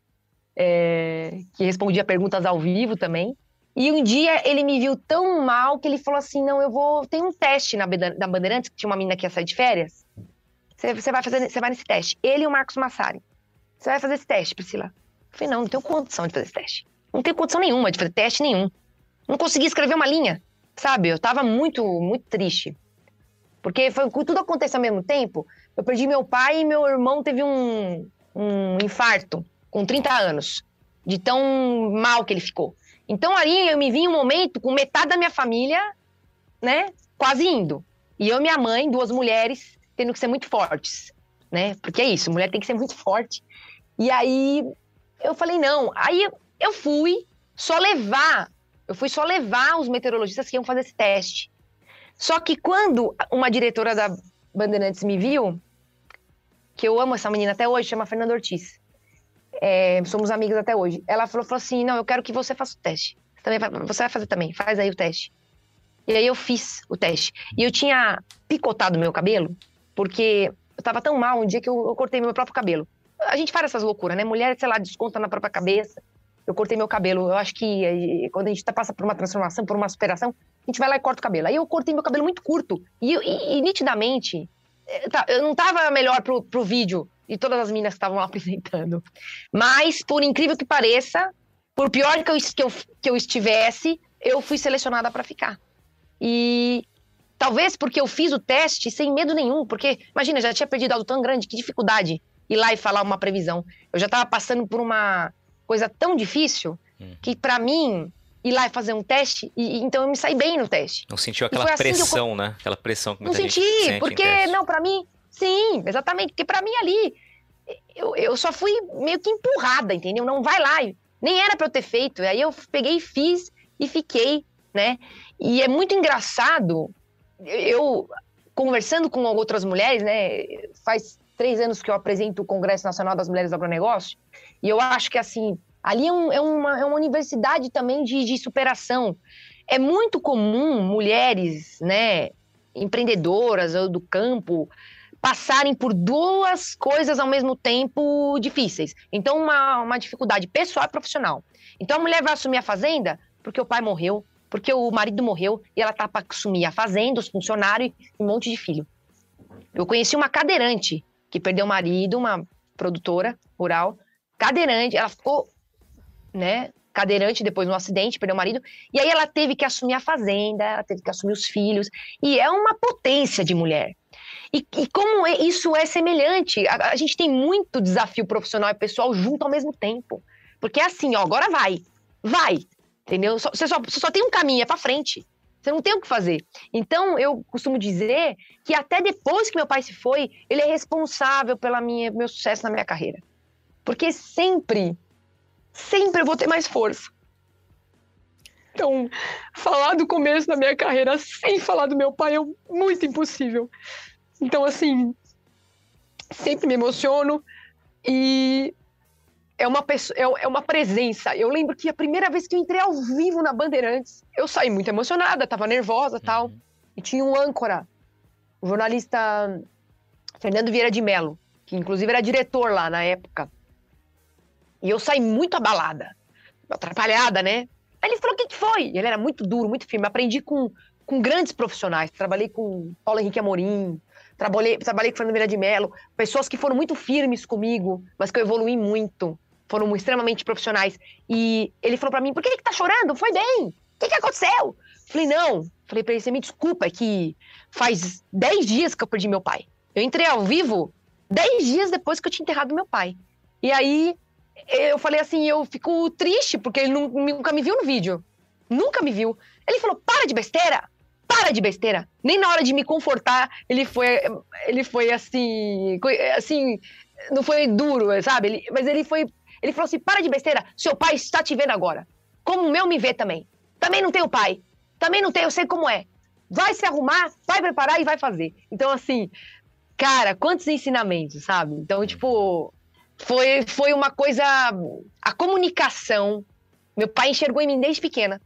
é, que respondia perguntas ao vivo também. E um dia ele me viu tão mal que ele falou assim: não, eu vou. Tem um teste na, Bandeirantes, que tinha uma menina que ia sair de férias. Você, você, vai fazer, você vai nesse teste. Ele e o Marcos Massari. Você vai fazer esse teste, Priscila. Eu falei, não, não tenho condição de fazer esse teste. Não tenho condição nenhuma de fazer teste nenhum. Não consegui escrever uma linha, sabe? Eu tava muito, muito triste. Porque foi, tudo aconteceu ao mesmo tempo. Eu perdi meu pai e meu irmão teve um, um infarto com 30 anos. De tão mal que ele ficou. Então ali eu me vi em um momento com metade da minha família, né, quase indo. E eu e minha mãe, duas mulheres, tendo que ser muito fortes, né? Porque é isso, mulher tem que ser muito forte. E aí eu falei, não. Aí eu fui só levar, eu fui só levar os meteorologistas que iam fazer esse teste. Só que quando uma diretora da Bandeirantes me viu, que eu amo essa menina até hoje, chama Fernanda Ortiz é, somos amigas até hoje. Ela falou, falou, assim: não, eu quero que você faça o teste. Também você vai fazer também, faz aí o teste. E aí eu fiz o teste. E eu tinha picotado meu cabelo, porque eu tava tão mal um dia que eu, eu cortei meu próprio cabelo. A gente faz essas loucuras, né? Mulher, sei lá, desconta na própria cabeça. Eu cortei meu cabelo. Eu acho que eh, quando a gente tá, passa por uma transformação, por uma superação, a gente vai lá e corta o cabelo. Aí eu cortei meu cabelo muito curto. E, e, e nitidamente, eh, tá, eu não tava melhor pro, pro vídeo de todas as meninas que estavam apresentando. Mas, por incrível que pareça, por pior que eu, que eu, que eu estivesse, eu fui selecionada para ficar. E talvez porque eu fiz o teste sem medo nenhum, porque, imagina, já tinha perdido algo tão grande, que dificuldade ir lá e falar uma previsão. Eu já estava passando por uma coisa tão difícil hum. que, para mim, ir lá e fazer um teste, e, então eu me saí bem no teste. Não sentiu aquela assim pressão, eu... né? Aquela pressão que muita Não senti, porque, não, para mim, Sim, exatamente. Porque para mim ali, eu, eu só fui meio que empurrada, entendeu? Não vai lá. Nem era para eu ter feito. Aí eu peguei, fiz e fiquei, né? E é muito engraçado. Eu conversando com outras mulheres, né? Faz três anos que eu apresento o Congresso Nacional das Mulheres do Agronegócio. E eu acho que assim, ali é, um, é, uma, é uma universidade também de, de superação. É muito comum mulheres, né, empreendedoras ou do campo, passarem por duas coisas ao mesmo tempo difíceis. Então, uma, uma dificuldade pessoal e profissional. Então, a mulher vai assumir a fazenda porque o pai morreu, porque o marido morreu e ela tá para assumir a fazenda, os funcionários e um monte de filho. Eu conheci uma cadeirante que perdeu o marido, uma produtora rural, cadeirante, ela ficou, né, cadeirante depois no acidente, perdeu o marido, e aí ela teve que assumir a fazenda, ela teve que assumir os filhos, e é uma potência de mulher. E, e como é, isso é semelhante, a, a, gente tem muito desafio profissional e pessoal junto ao mesmo tempo. Porque é assim, ó, agora vai, vai, entendeu? Só, você, só, você só tem um caminho, é pra frente. Você não tem o que fazer. Então, eu costumo dizer que até depois que meu pai se foi, ele é responsável pelo meu sucesso na minha carreira. Porque sempre, sempre eu vou ter mais força. Então, falar do começo da minha carreira sem falar do meu pai é muito impossível. Então, assim, sempre me emociono e é uma, pessoa, é, é uma presença. Eu lembro que a primeira vez que eu entrei ao vivo na Bandeirantes, eu saí muito emocionada, tava nervosa tal. Uhum. E tinha um âncora, o jornalista Fernando Vieira de Mello, que inclusive era diretor lá na época. E eu saí muito abalada, atrapalhada, né? Aí ele falou: o que, que foi? Ele era muito duro, muito firme. Aprendi com, com grandes profissionais. Trabalhei com Paulo Henrique Amorim, trabalhei, trabalhei com Fernando Vieira de Mello, pessoas que foram muito firmes comigo, mas que eu evolui muito. Foram extremamente profissionais. E ele falou para mim: por que, que tá chorando? Foi bem. O que, que aconteceu? Falei: não. Falei pra ele: você me desculpa, é que faz 10 dias que eu perdi meu pai. Eu entrei ao vivo 10 dias depois que eu tinha enterrado meu pai. E aí eu falei assim, eu fico triste, porque ele nunca me viu no vídeo. Nunca me viu. Ele falou, para de besteira! Para de besteira! Nem na hora de me confortar, ele foi, ele foi assim, assim, não foi duro, sabe? Ele, mas ele foi, ele falou assim, para de besteira, seu pai está te vendo agora. Como o meu me vê também. Também não tem o pai. Também não tem, eu sei como é. Vai se arrumar, vai preparar e vai fazer. Então, assim, cara, quantos ensinamentos, sabe? Então, tipo, foi, foi uma coisa. A comunicação. Meu pai enxergou em mim desde pequena.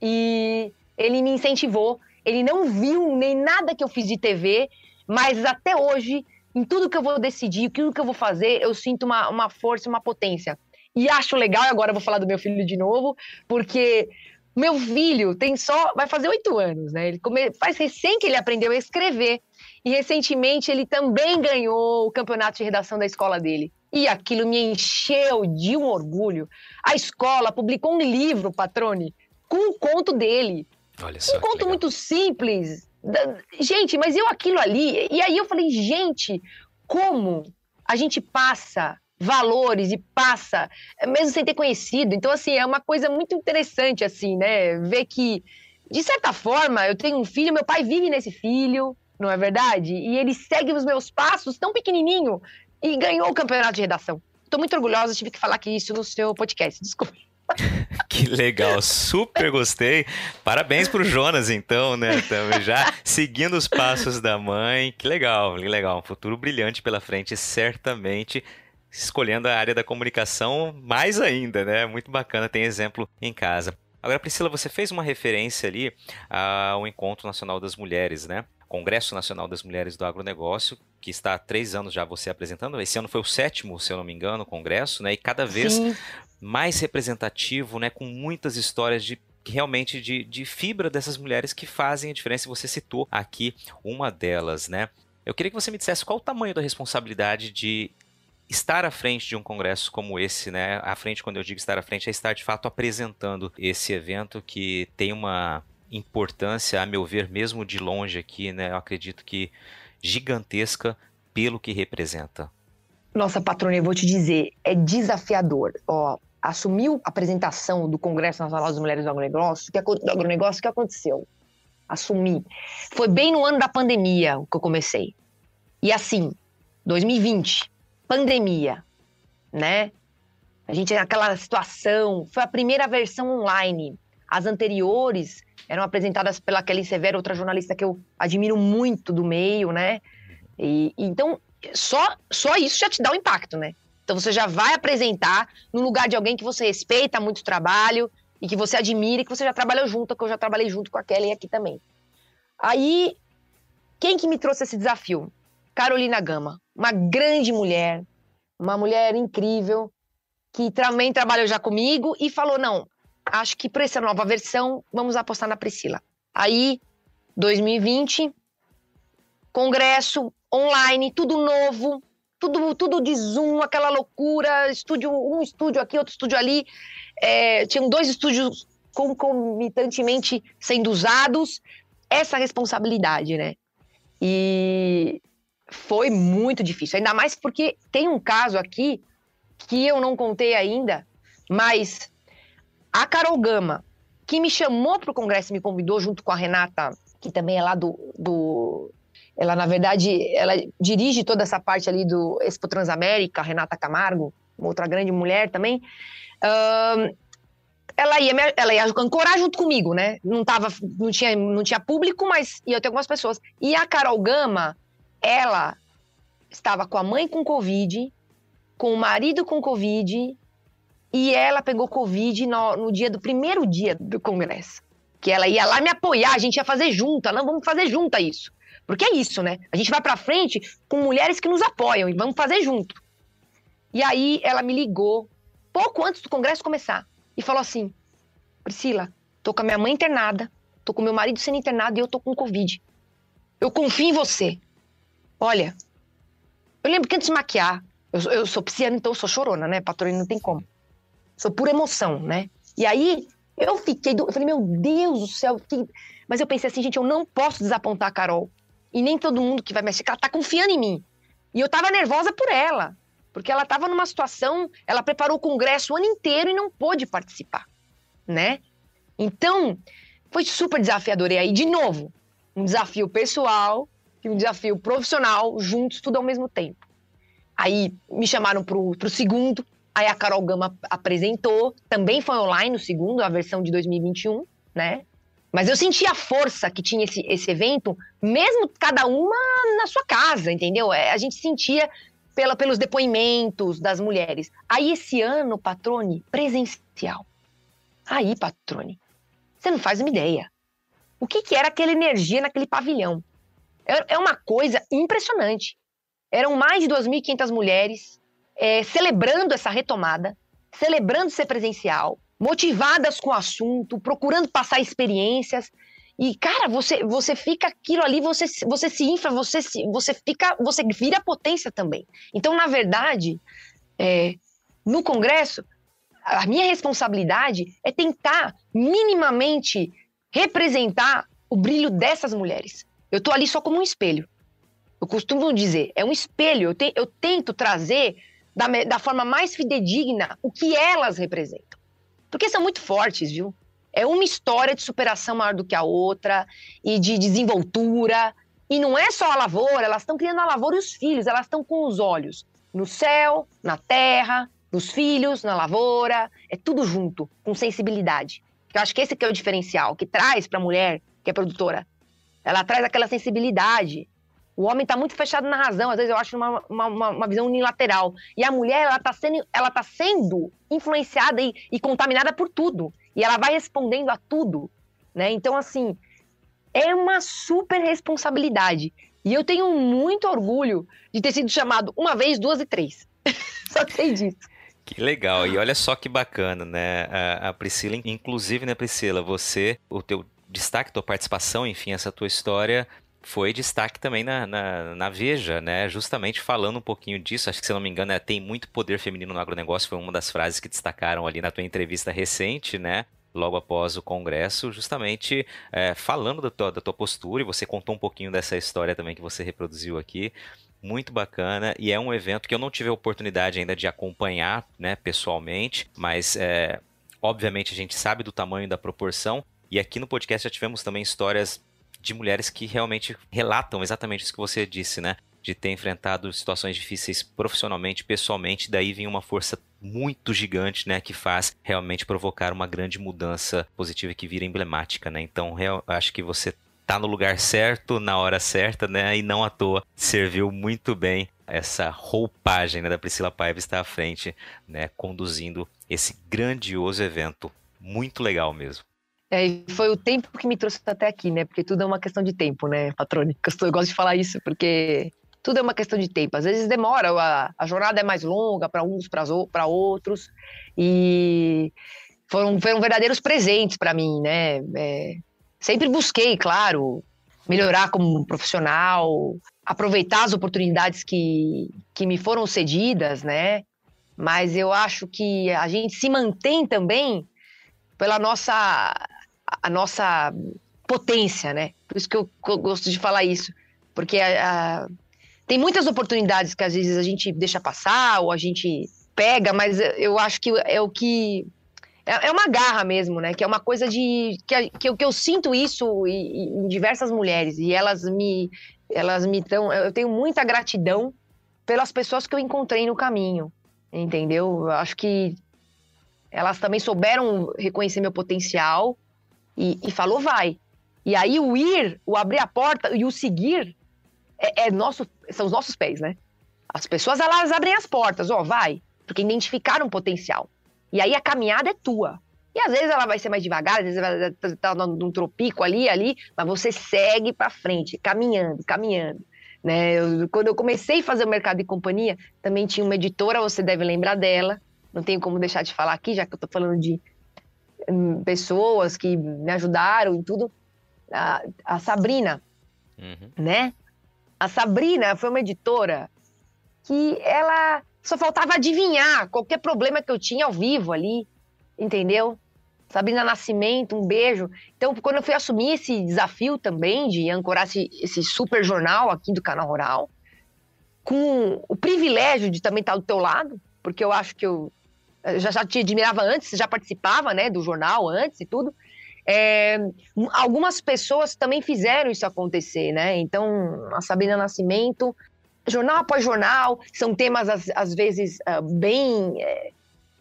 E ele me incentivou. Ele não viu nem nada que eu fiz de TV, mas até hoje, em tudo que eu vou decidir, tudo que eu vou fazer, eu sinto uma, uma força, uma potência. E acho legal, agora eu vou falar do meu filho de novo, porque meu filho tem só. vai fazer oito anos, né? Ele come, faz recém que ele aprendeu a escrever. E recentemente ele também ganhou o campeonato de redação da escola dele. E aquilo me encheu de um orgulho. A escola publicou um livro, Patrone, com um conto dele. Olha só. Um conto muito simples. Gente, mas eu aquilo ali. E aí eu falei, gente, como a gente passa valores e passa, mesmo sem ter conhecido. Então, assim, é uma coisa muito interessante, assim, né? Ver que, de certa forma, eu tenho um filho, meu pai vive nesse filho, não é verdade? E ele segue os meus passos tão pequenininho e ganhou o campeonato de redação. Estou muito orgulhosa, tive que falar aqui isso no seu podcast, desculpa. Que legal, super gostei. Parabéns pro Jonas, então, né? Também já seguindo os passos da mãe. Que legal, que legal. Um futuro brilhante pela frente, certamente. Escolhendo a área da comunicação mais ainda, né? Muito bacana, tem exemplo em casa. Agora, Priscila, você fez uma referência ali ao Encontro Nacional das Mulheres, né? Congresso Nacional das Mulheres do Agronegócio, que está há três anos já você apresentando. Esse ano foi o sétimo, se eu não me engano, congresso, né? E cada vez Sim. Mais representativo, né? Com muitas histórias de realmente de, de fibra dessas mulheres que fazem a diferença. Você citou aqui uma delas, né? Eu queria que você me dissesse qual o tamanho da responsabilidade de estar à frente de um congresso como esse, né? À frente, quando eu digo estar à frente, é estar de fato apresentando esse evento que tem uma importância, a meu ver, mesmo de longe aqui, né? Eu acredito que gigantesca pelo que representa. Nossa, patrona, eu vou te dizer, é desafiador. Ó, assumiu a apresentação do Congresso Nacional das Mulheres do Agronegócio, que, do agronegócio, o que aconteceu? Assumi. Foi bem no ano da pandemia que eu comecei. E assim, 2020, pandemia, né? A gente naquela situação, foi a primeira versão online. As anteriores eram apresentadas pela Kelly Severo, outra jornalista que eu admiro muito do meio, né? E, então, só, só isso já te dá um impacto, né? Então você já vai apresentar no lugar de alguém que você respeita muito o trabalho e que você admira e que você já trabalhou junto, que eu já trabalhei junto com a Kelly aqui também. Aí, quem que me trouxe esse desafio? Carolina Gama, uma grande mulher, uma mulher incrível, que também trabalhou já comigo e falou: não, acho que para essa nova versão, vamos apostar na Priscila. Aí, 2020, congresso online, tudo novo, tudo, tudo de Zoom, aquela loucura, estúdio, um estúdio aqui, outro estúdio ali. É, tinham dois estúdios concomitantemente sendo usados. Essa responsabilidade, né? E foi muito difícil, ainda mais porque tem um caso aqui que eu não contei ainda, mas a Carol Gama, que me chamou para o congresso e me convidou junto com a Renata, que também é lá do, do ela, na verdade, ela dirige toda essa parte ali do Expo Transamérica, Renata Camargo, outra grande mulher também. Ela ia, ela ia ancorar junto comigo, né? Não, tava, não, tinha, não tinha público, mas ia ter algumas pessoas. E a Carol Gama, ela estava com a mãe com Covid, com o marido com Covid, e ela pegou Covid no, no dia do primeiro dia do congresso. Que ela ia lá me apoiar, a gente ia fazer junto, não vamos fazer junto isso. Porque é isso, né? A gente vai para frente com mulheres que nos apoiam e vamos fazer junto. E aí ela me ligou pouco antes do congresso começar e falou assim: Priscila, tô com a minha mãe internada, tô com meu marido sendo internado e eu tô com Covid. Eu confio em você. Olha, eu lembro que antes de maquiar, eu, eu sou pisciana, então eu sou chorona, né? Patrônio não tem como. Sou pura emoção, né? E aí eu fiquei, do... eu falei, meu Deus do céu, que... mas eu pensei assim, gente, eu não posso desapontar a Carol. E nem todo mundo que vai mexer, ela tá confiando em mim. E eu tava nervosa por ela, porque ela tava numa situação, ela preparou o congresso o ano inteiro e não pôde participar, né? Então, foi super desafiador. E aí, de novo, um desafio pessoal e um desafio profissional, juntos, tudo ao mesmo tempo. Aí me chamaram pro, pro segundo, aí a Carol Gama apresentou, também foi online no segundo, a versão de 2021, né? Mas eu senti a força que tinha esse, esse evento, mesmo cada uma na sua casa, entendeu? É, a gente sentia pela, pelos depoimentos das mulheres. Aí esse ano, Patrone, presencial. Aí, Patrone, você não faz uma ideia. O que, que era aquela energia naquele pavilhão? É, é uma coisa impressionante. Eram mais de 2.500 mulheres é, celebrando essa retomada, celebrando ser presencial, motivadas com o assunto, procurando passar experiências. E, cara, você, você fica aquilo ali, você, você se infla, você, se, você fica, você vira potência também. Então, na verdade, é, no Congresso, a minha responsabilidade é tentar minimamente representar o brilho dessas mulheres. Eu estou ali só como um espelho. Eu costumo dizer, é um espelho. Eu, te, eu tento trazer da, da forma mais fidedigna o que elas representam. Porque são muito fortes, viu? É uma história de superação maior do que a outra e de desenvoltura. E não é só a lavoura, elas estão criando a lavoura e os filhos, elas estão com os olhos no céu, na terra, nos filhos, na lavoura, é tudo junto, com sensibilidade. Eu acho que esse que é o diferencial, que traz para a mulher que é produtora. Ela traz aquela sensibilidade, o homem está muito fechado na razão, às vezes eu acho uma, uma, uma visão unilateral. E a mulher, ela está sendo, tá sendo influenciada e, e contaminada por tudo. E ela vai respondendo a tudo. Né? Então, assim, é uma super responsabilidade. E eu tenho muito orgulho de ter sido chamado uma vez, duas e três. Só sei disso. Que legal. E olha só que bacana, né? A, a Priscila, inclusive, né, Priscila, você, o teu destaque, tua participação, enfim, essa tua história foi destaque também na, na, na, Veja, né? Justamente falando um pouquinho disso, acho que se não me engano, é, tem muito poder feminino no agronegócio, foi uma das frases que destacaram ali na tua entrevista recente, né? Logo após o congresso, justamente é, falando da tua, da tua postura, e você contou um pouquinho dessa história também que você reproduziu aqui. Muito bacana, e é um evento que eu não tive a oportunidade ainda de acompanhar, né, pessoalmente, mas é, obviamente a gente sabe do tamanho da proporção, e aqui no podcast já tivemos também histórias de mulheres que realmente relatam exatamente isso que você disse, né? de ter enfrentado situações difíceis profissionalmente, pessoalmente, daí vem uma força muito gigante, né, que faz realmente provocar uma grande mudança positiva que vira emblemática, né? Então, eu acho que você tá no lugar certo, na hora certa, né? E não à toa serviu muito bem essa roupagem né, da Priscila Paiva estar à frente, né, conduzindo esse grandioso evento. Muito legal mesmo. É, foi o tempo que me trouxe até aqui, né? Porque tudo é uma questão de tempo, né, Patrone? Eu gosto de falar isso porque tudo é uma questão de tempo. Às vezes demora, a, a jornada é mais longa para uns, para outros. E foram, foram verdadeiros presentes para mim, né? É, sempre busquei, claro, melhorar como profissional, aproveitar as oportunidades que, que me foram cedidas, né? Mas eu acho que a gente se mantém também pela nossa a nossa potência, né? Por isso que eu, eu gosto de falar isso, porque a, a, tem muitas oportunidades que às vezes a gente deixa passar ou a gente pega, mas eu acho que é o que é, é uma garra mesmo, né? Que é uma coisa de que, que, eu, que eu sinto isso em, em diversas mulheres e elas me elas me dão. Eu tenho muita gratidão pelas pessoas que eu encontrei no caminho, entendeu? Eu acho que elas também souberam reconhecer meu potencial e, e falou vai. E aí o ir, o abrir a porta e o seguir é, é, nosso, são os nossos pés, né? As pessoas elas abrem as portas, ó, vai, porque identificaram um potencial. E aí a caminhada é tua. E às vezes ela vai ser mais devagar, às vezes vai estar tá num tropico ali, ali, mas você segue para frente, caminhando, caminhando. Né? Eu, quando eu comecei a fazer o mercado e companhia, também tinha uma editora, você deve lembrar dela. Não tenho como deixar de falar aqui, já que eu estou falando de pessoas que me ajudaram e tudo. A, a Sabrina, uhum. né? A Sabrina foi uma editora que ela só faltava adivinhar qualquer problema que eu tinha ao vivo ali, entendeu? Sabrina Nascimento, um beijo. Então, quando eu fui assumir esse desafio também de ancorar esse, esse super jornal aqui do Canal Rural, com o privilégio de também estar do teu lado, porque eu acho que eu já, já te admirava antes, já participava né, do jornal antes e tudo. É, algumas pessoas também fizeram isso acontecer, né? Então, a Sabrina Nascimento, jornal após jornal, são temas às, às vezes uh, bem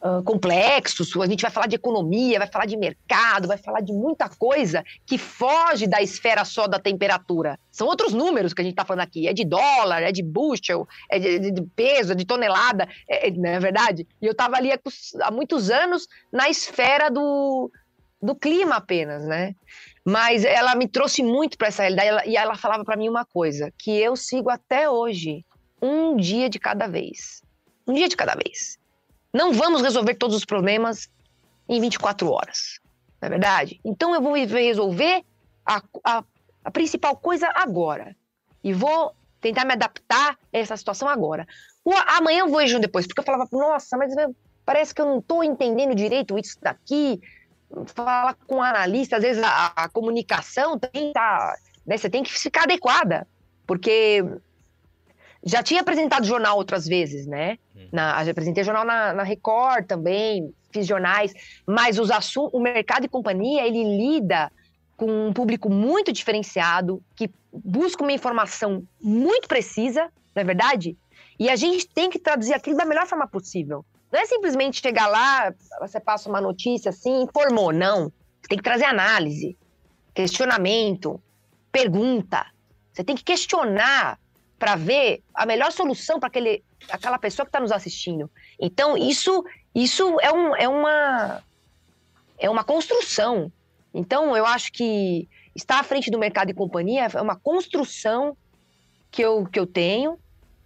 uh, complexos. A gente vai falar de economia, vai falar de mercado, vai falar de muita coisa que foge da esfera só da temperatura. São outros números que a gente está falando aqui. É de dólar, é de bushel, é de, de peso, é de tonelada, é, é, não é verdade? E eu estava ali há muitos anos na esfera do, do clima apenas, né? Mas ela me trouxe muito para essa realidade e ela falava para mim uma coisa que eu sigo até hoje: um dia de cada vez. Um dia de cada vez. Não vamos resolver todos os problemas em 24 horas, não é verdade? Então eu vou resolver a, a, a principal coisa agora e vou tentar me adaptar a essa situação agora. O, amanhã eu vou junto depois, porque eu falava, nossa, mas parece que eu não estou entendendo direito isso daqui, fala com o analista, às vezes a, a comunicação tem tá, né, você tem que ficar adequada, porque já tinha apresentado jornal outras vezes, né? Hum. Na, apresentei jornal na, na, Record também, fiz jornais, mas os assuntos, o mercado e companhia, ele lida com um público muito diferenciado, que busca uma informação muito precisa, não é verdade? E a gente tem que traduzir aquilo da melhor forma possível. Não é simplesmente chegar lá, você passa uma notícia assim, informou. Não. Você tem que trazer análise, questionamento, pergunta. Você tem que questionar para ver a melhor solução para aquela pessoa que está nos assistindo. Então, isso, isso é, um, é, uma, é uma construção. Então, eu acho que estar à frente do mercado e companhia é uma construção que eu, que eu tenho,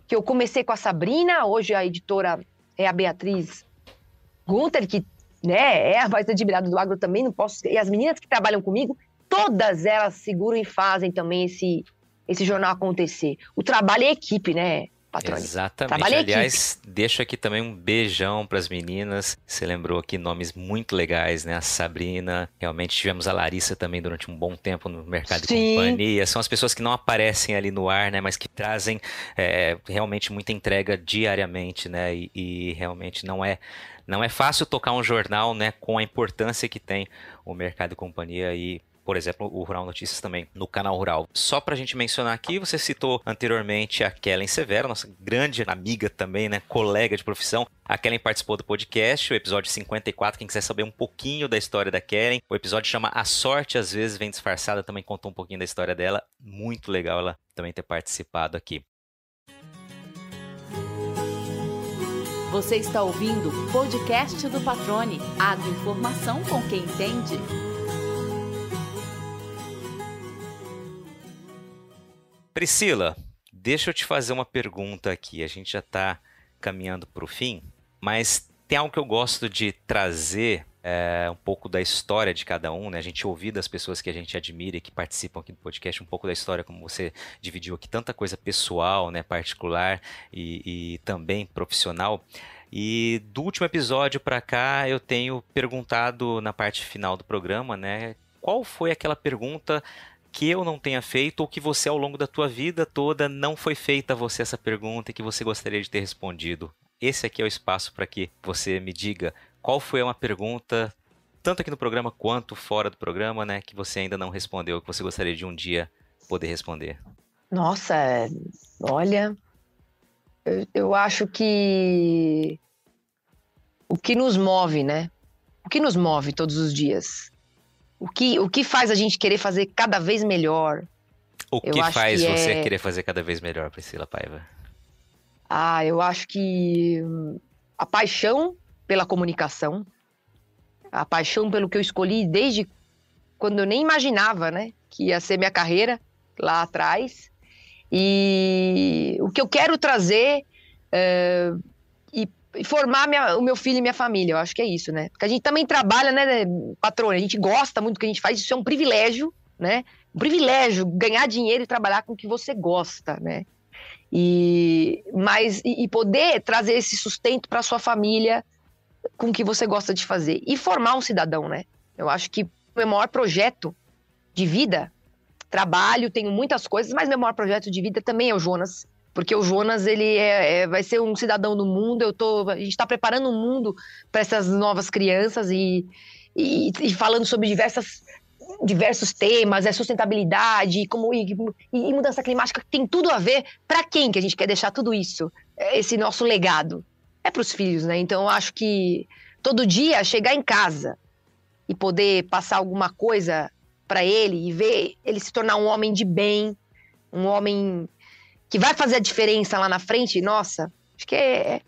que eu comecei com a Sabrina, hoje a editora é a Beatriz Gunter, que né, é a mais admirada do agro também, não posso. E as meninas que trabalham comigo, todas elas seguram e fazem também esse, esse jornal acontecer. O trabalho é equipe, né? Patrônio. Exatamente. Trabalho Aliás, deixo aqui também um beijão para as meninas. Você lembrou aqui nomes muito legais, né? A Sabrina, realmente tivemos a Larissa também durante um bom tempo no mercado Sim. de companhia. São as pessoas que não aparecem ali no ar, né? Mas que trazem é, realmente muita entrega diariamente, né? E, e realmente não é não é fácil tocar um jornal, né? Com a importância que tem o mercado de companhia e por exemplo, o Rural Notícias também no canal Rural. Só para a gente mencionar aqui, você citou anteriormente a Kellen Severo, nossa grande amiga também, né, colega de profissão. A Kellen participou do podcast, o episódio 54. Quem quiser saber um pouquinho da história da Kellen, o episódio chama A Sorte às vezes vem disfarçada, também contou um pouquinho da história dela. Muito legal ela também ter participado aqui. Você está ouvindo o podcast do Patrone. Agroinformação com quem entende. Priscila, deixa eu te fazer uma pergunta aqui. A gente já está caminhando para o fim, mas tem algo que eu gosto de trazer é, um pouco da história de cada um, né? A gente ouvir das pessoas que a gente admira e que participam aqui do podcast um pouco da história, como você dividiu aqui, tanta coisa pessoal, né, particular e, e também profissional. E do último episódio para cá, eu tenho perguntado na parte final do programa, né, qual foi aquela pergunta que eu não tenha feito ou que você ao longo da tua vida toda não foi feita a você essa pergunta e que você gostaria de ter respondido. Esse aqui é o espaço para que você me diga qual foi uma pergunta, tanto aqui no programa quanto fora do programa, né, que você ainda não respondeu, que você gostaria de um dia poder responder? Nossa, olha, eu, eu acho que o que nos move, né? O que nos move todos os dias? O que, o que faz a gente querer fazer cada vez melhor? O que faz que você é... querer fazer cada vez melhor, Priscila Paiva? Ah, eu acho que a paixão pela comunicação, a paixão pelo que eu escolhi desde quando eu nem imaginava, né, que ia ser minha carreira lá atrás. E o que eu quero trazer e, formar minha, o meu filho e minha família, eu acho que é isso, né? Porque a gente também trabalha, né, patrona? A gente gosta muito do que a gente faz, isso é um privilégio, né? Um privilégio ganhar dinheiro e trabalhar com o que você gosta, né? E, mas, e, poder trazer esse sustento para sua família com o que você gosta de fazer e formar um cidadão, né? Eu acho que o meu maior projeto de vida, trabalho, tenho muitas coisas, mas meu maior projeto de vida também é o Jonas, porque o Jonas ele é, é vai ser um cidadão do mundo. Eu tô, a gente está preparando um mundo para essas novas crianças e, e, e, falando sobre diversas diversos temas, é sustentabilidade, como e, e mudança climática tem tudo a ver. Para quem que a gente quer deixar tudo isso, esse nosso legado? é para os filhos, né? Então eu acho que todo dia chegar em casa e poder passar alguma coisa para ele e ver ele se tornar um homem de bem, um homem que vai fazer a diferença lá na frente, nossa, acho que é, é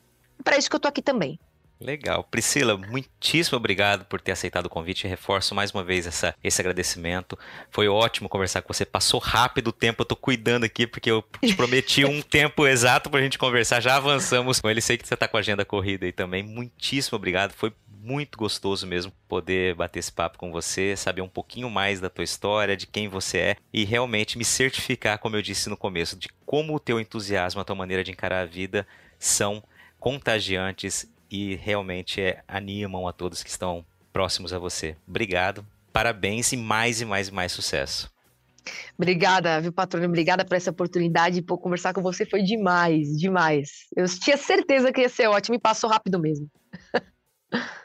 para isso que eu tô aqui também. Legal. Priscila, muitíssimo obrigado por ter aceitado o convite. Reforço mais uma vez essa, esse agradecimento. Foi ótimo conversar com você. Passou rápido o tempo. Eu tô cuidando aqui porque eu te prometi um tempo exato pra gente conversar. Já avançamos com ele. Sei que você tá com a agenda corrida aí também. Muitíssimo obrigado. Foi muito gostoso mesmo poder bater esse papo com você, saber um pouquinho mais da tua história, de quem você é e realmente me certificar, como eu disse no começo, de como o teu entusiasmo, a tua maneira de encarar a vida são contagiantes e realmente é, animam a todos que estão próximos a você. Obrigado, parabéns e mais e mais e mais sucesso. Obrigada, viu, patrônio? Obrigada por essa oportunidade. Por conversar com você foi demais, demais. Eu tinha certeza que ia ser ótimo e passou rápido mesmo.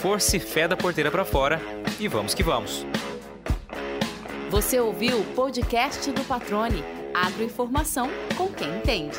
força e fé da porteira para fora e vamos que vamos. Você ouviu o podcast do Patrone. Agroinformação com quem entende.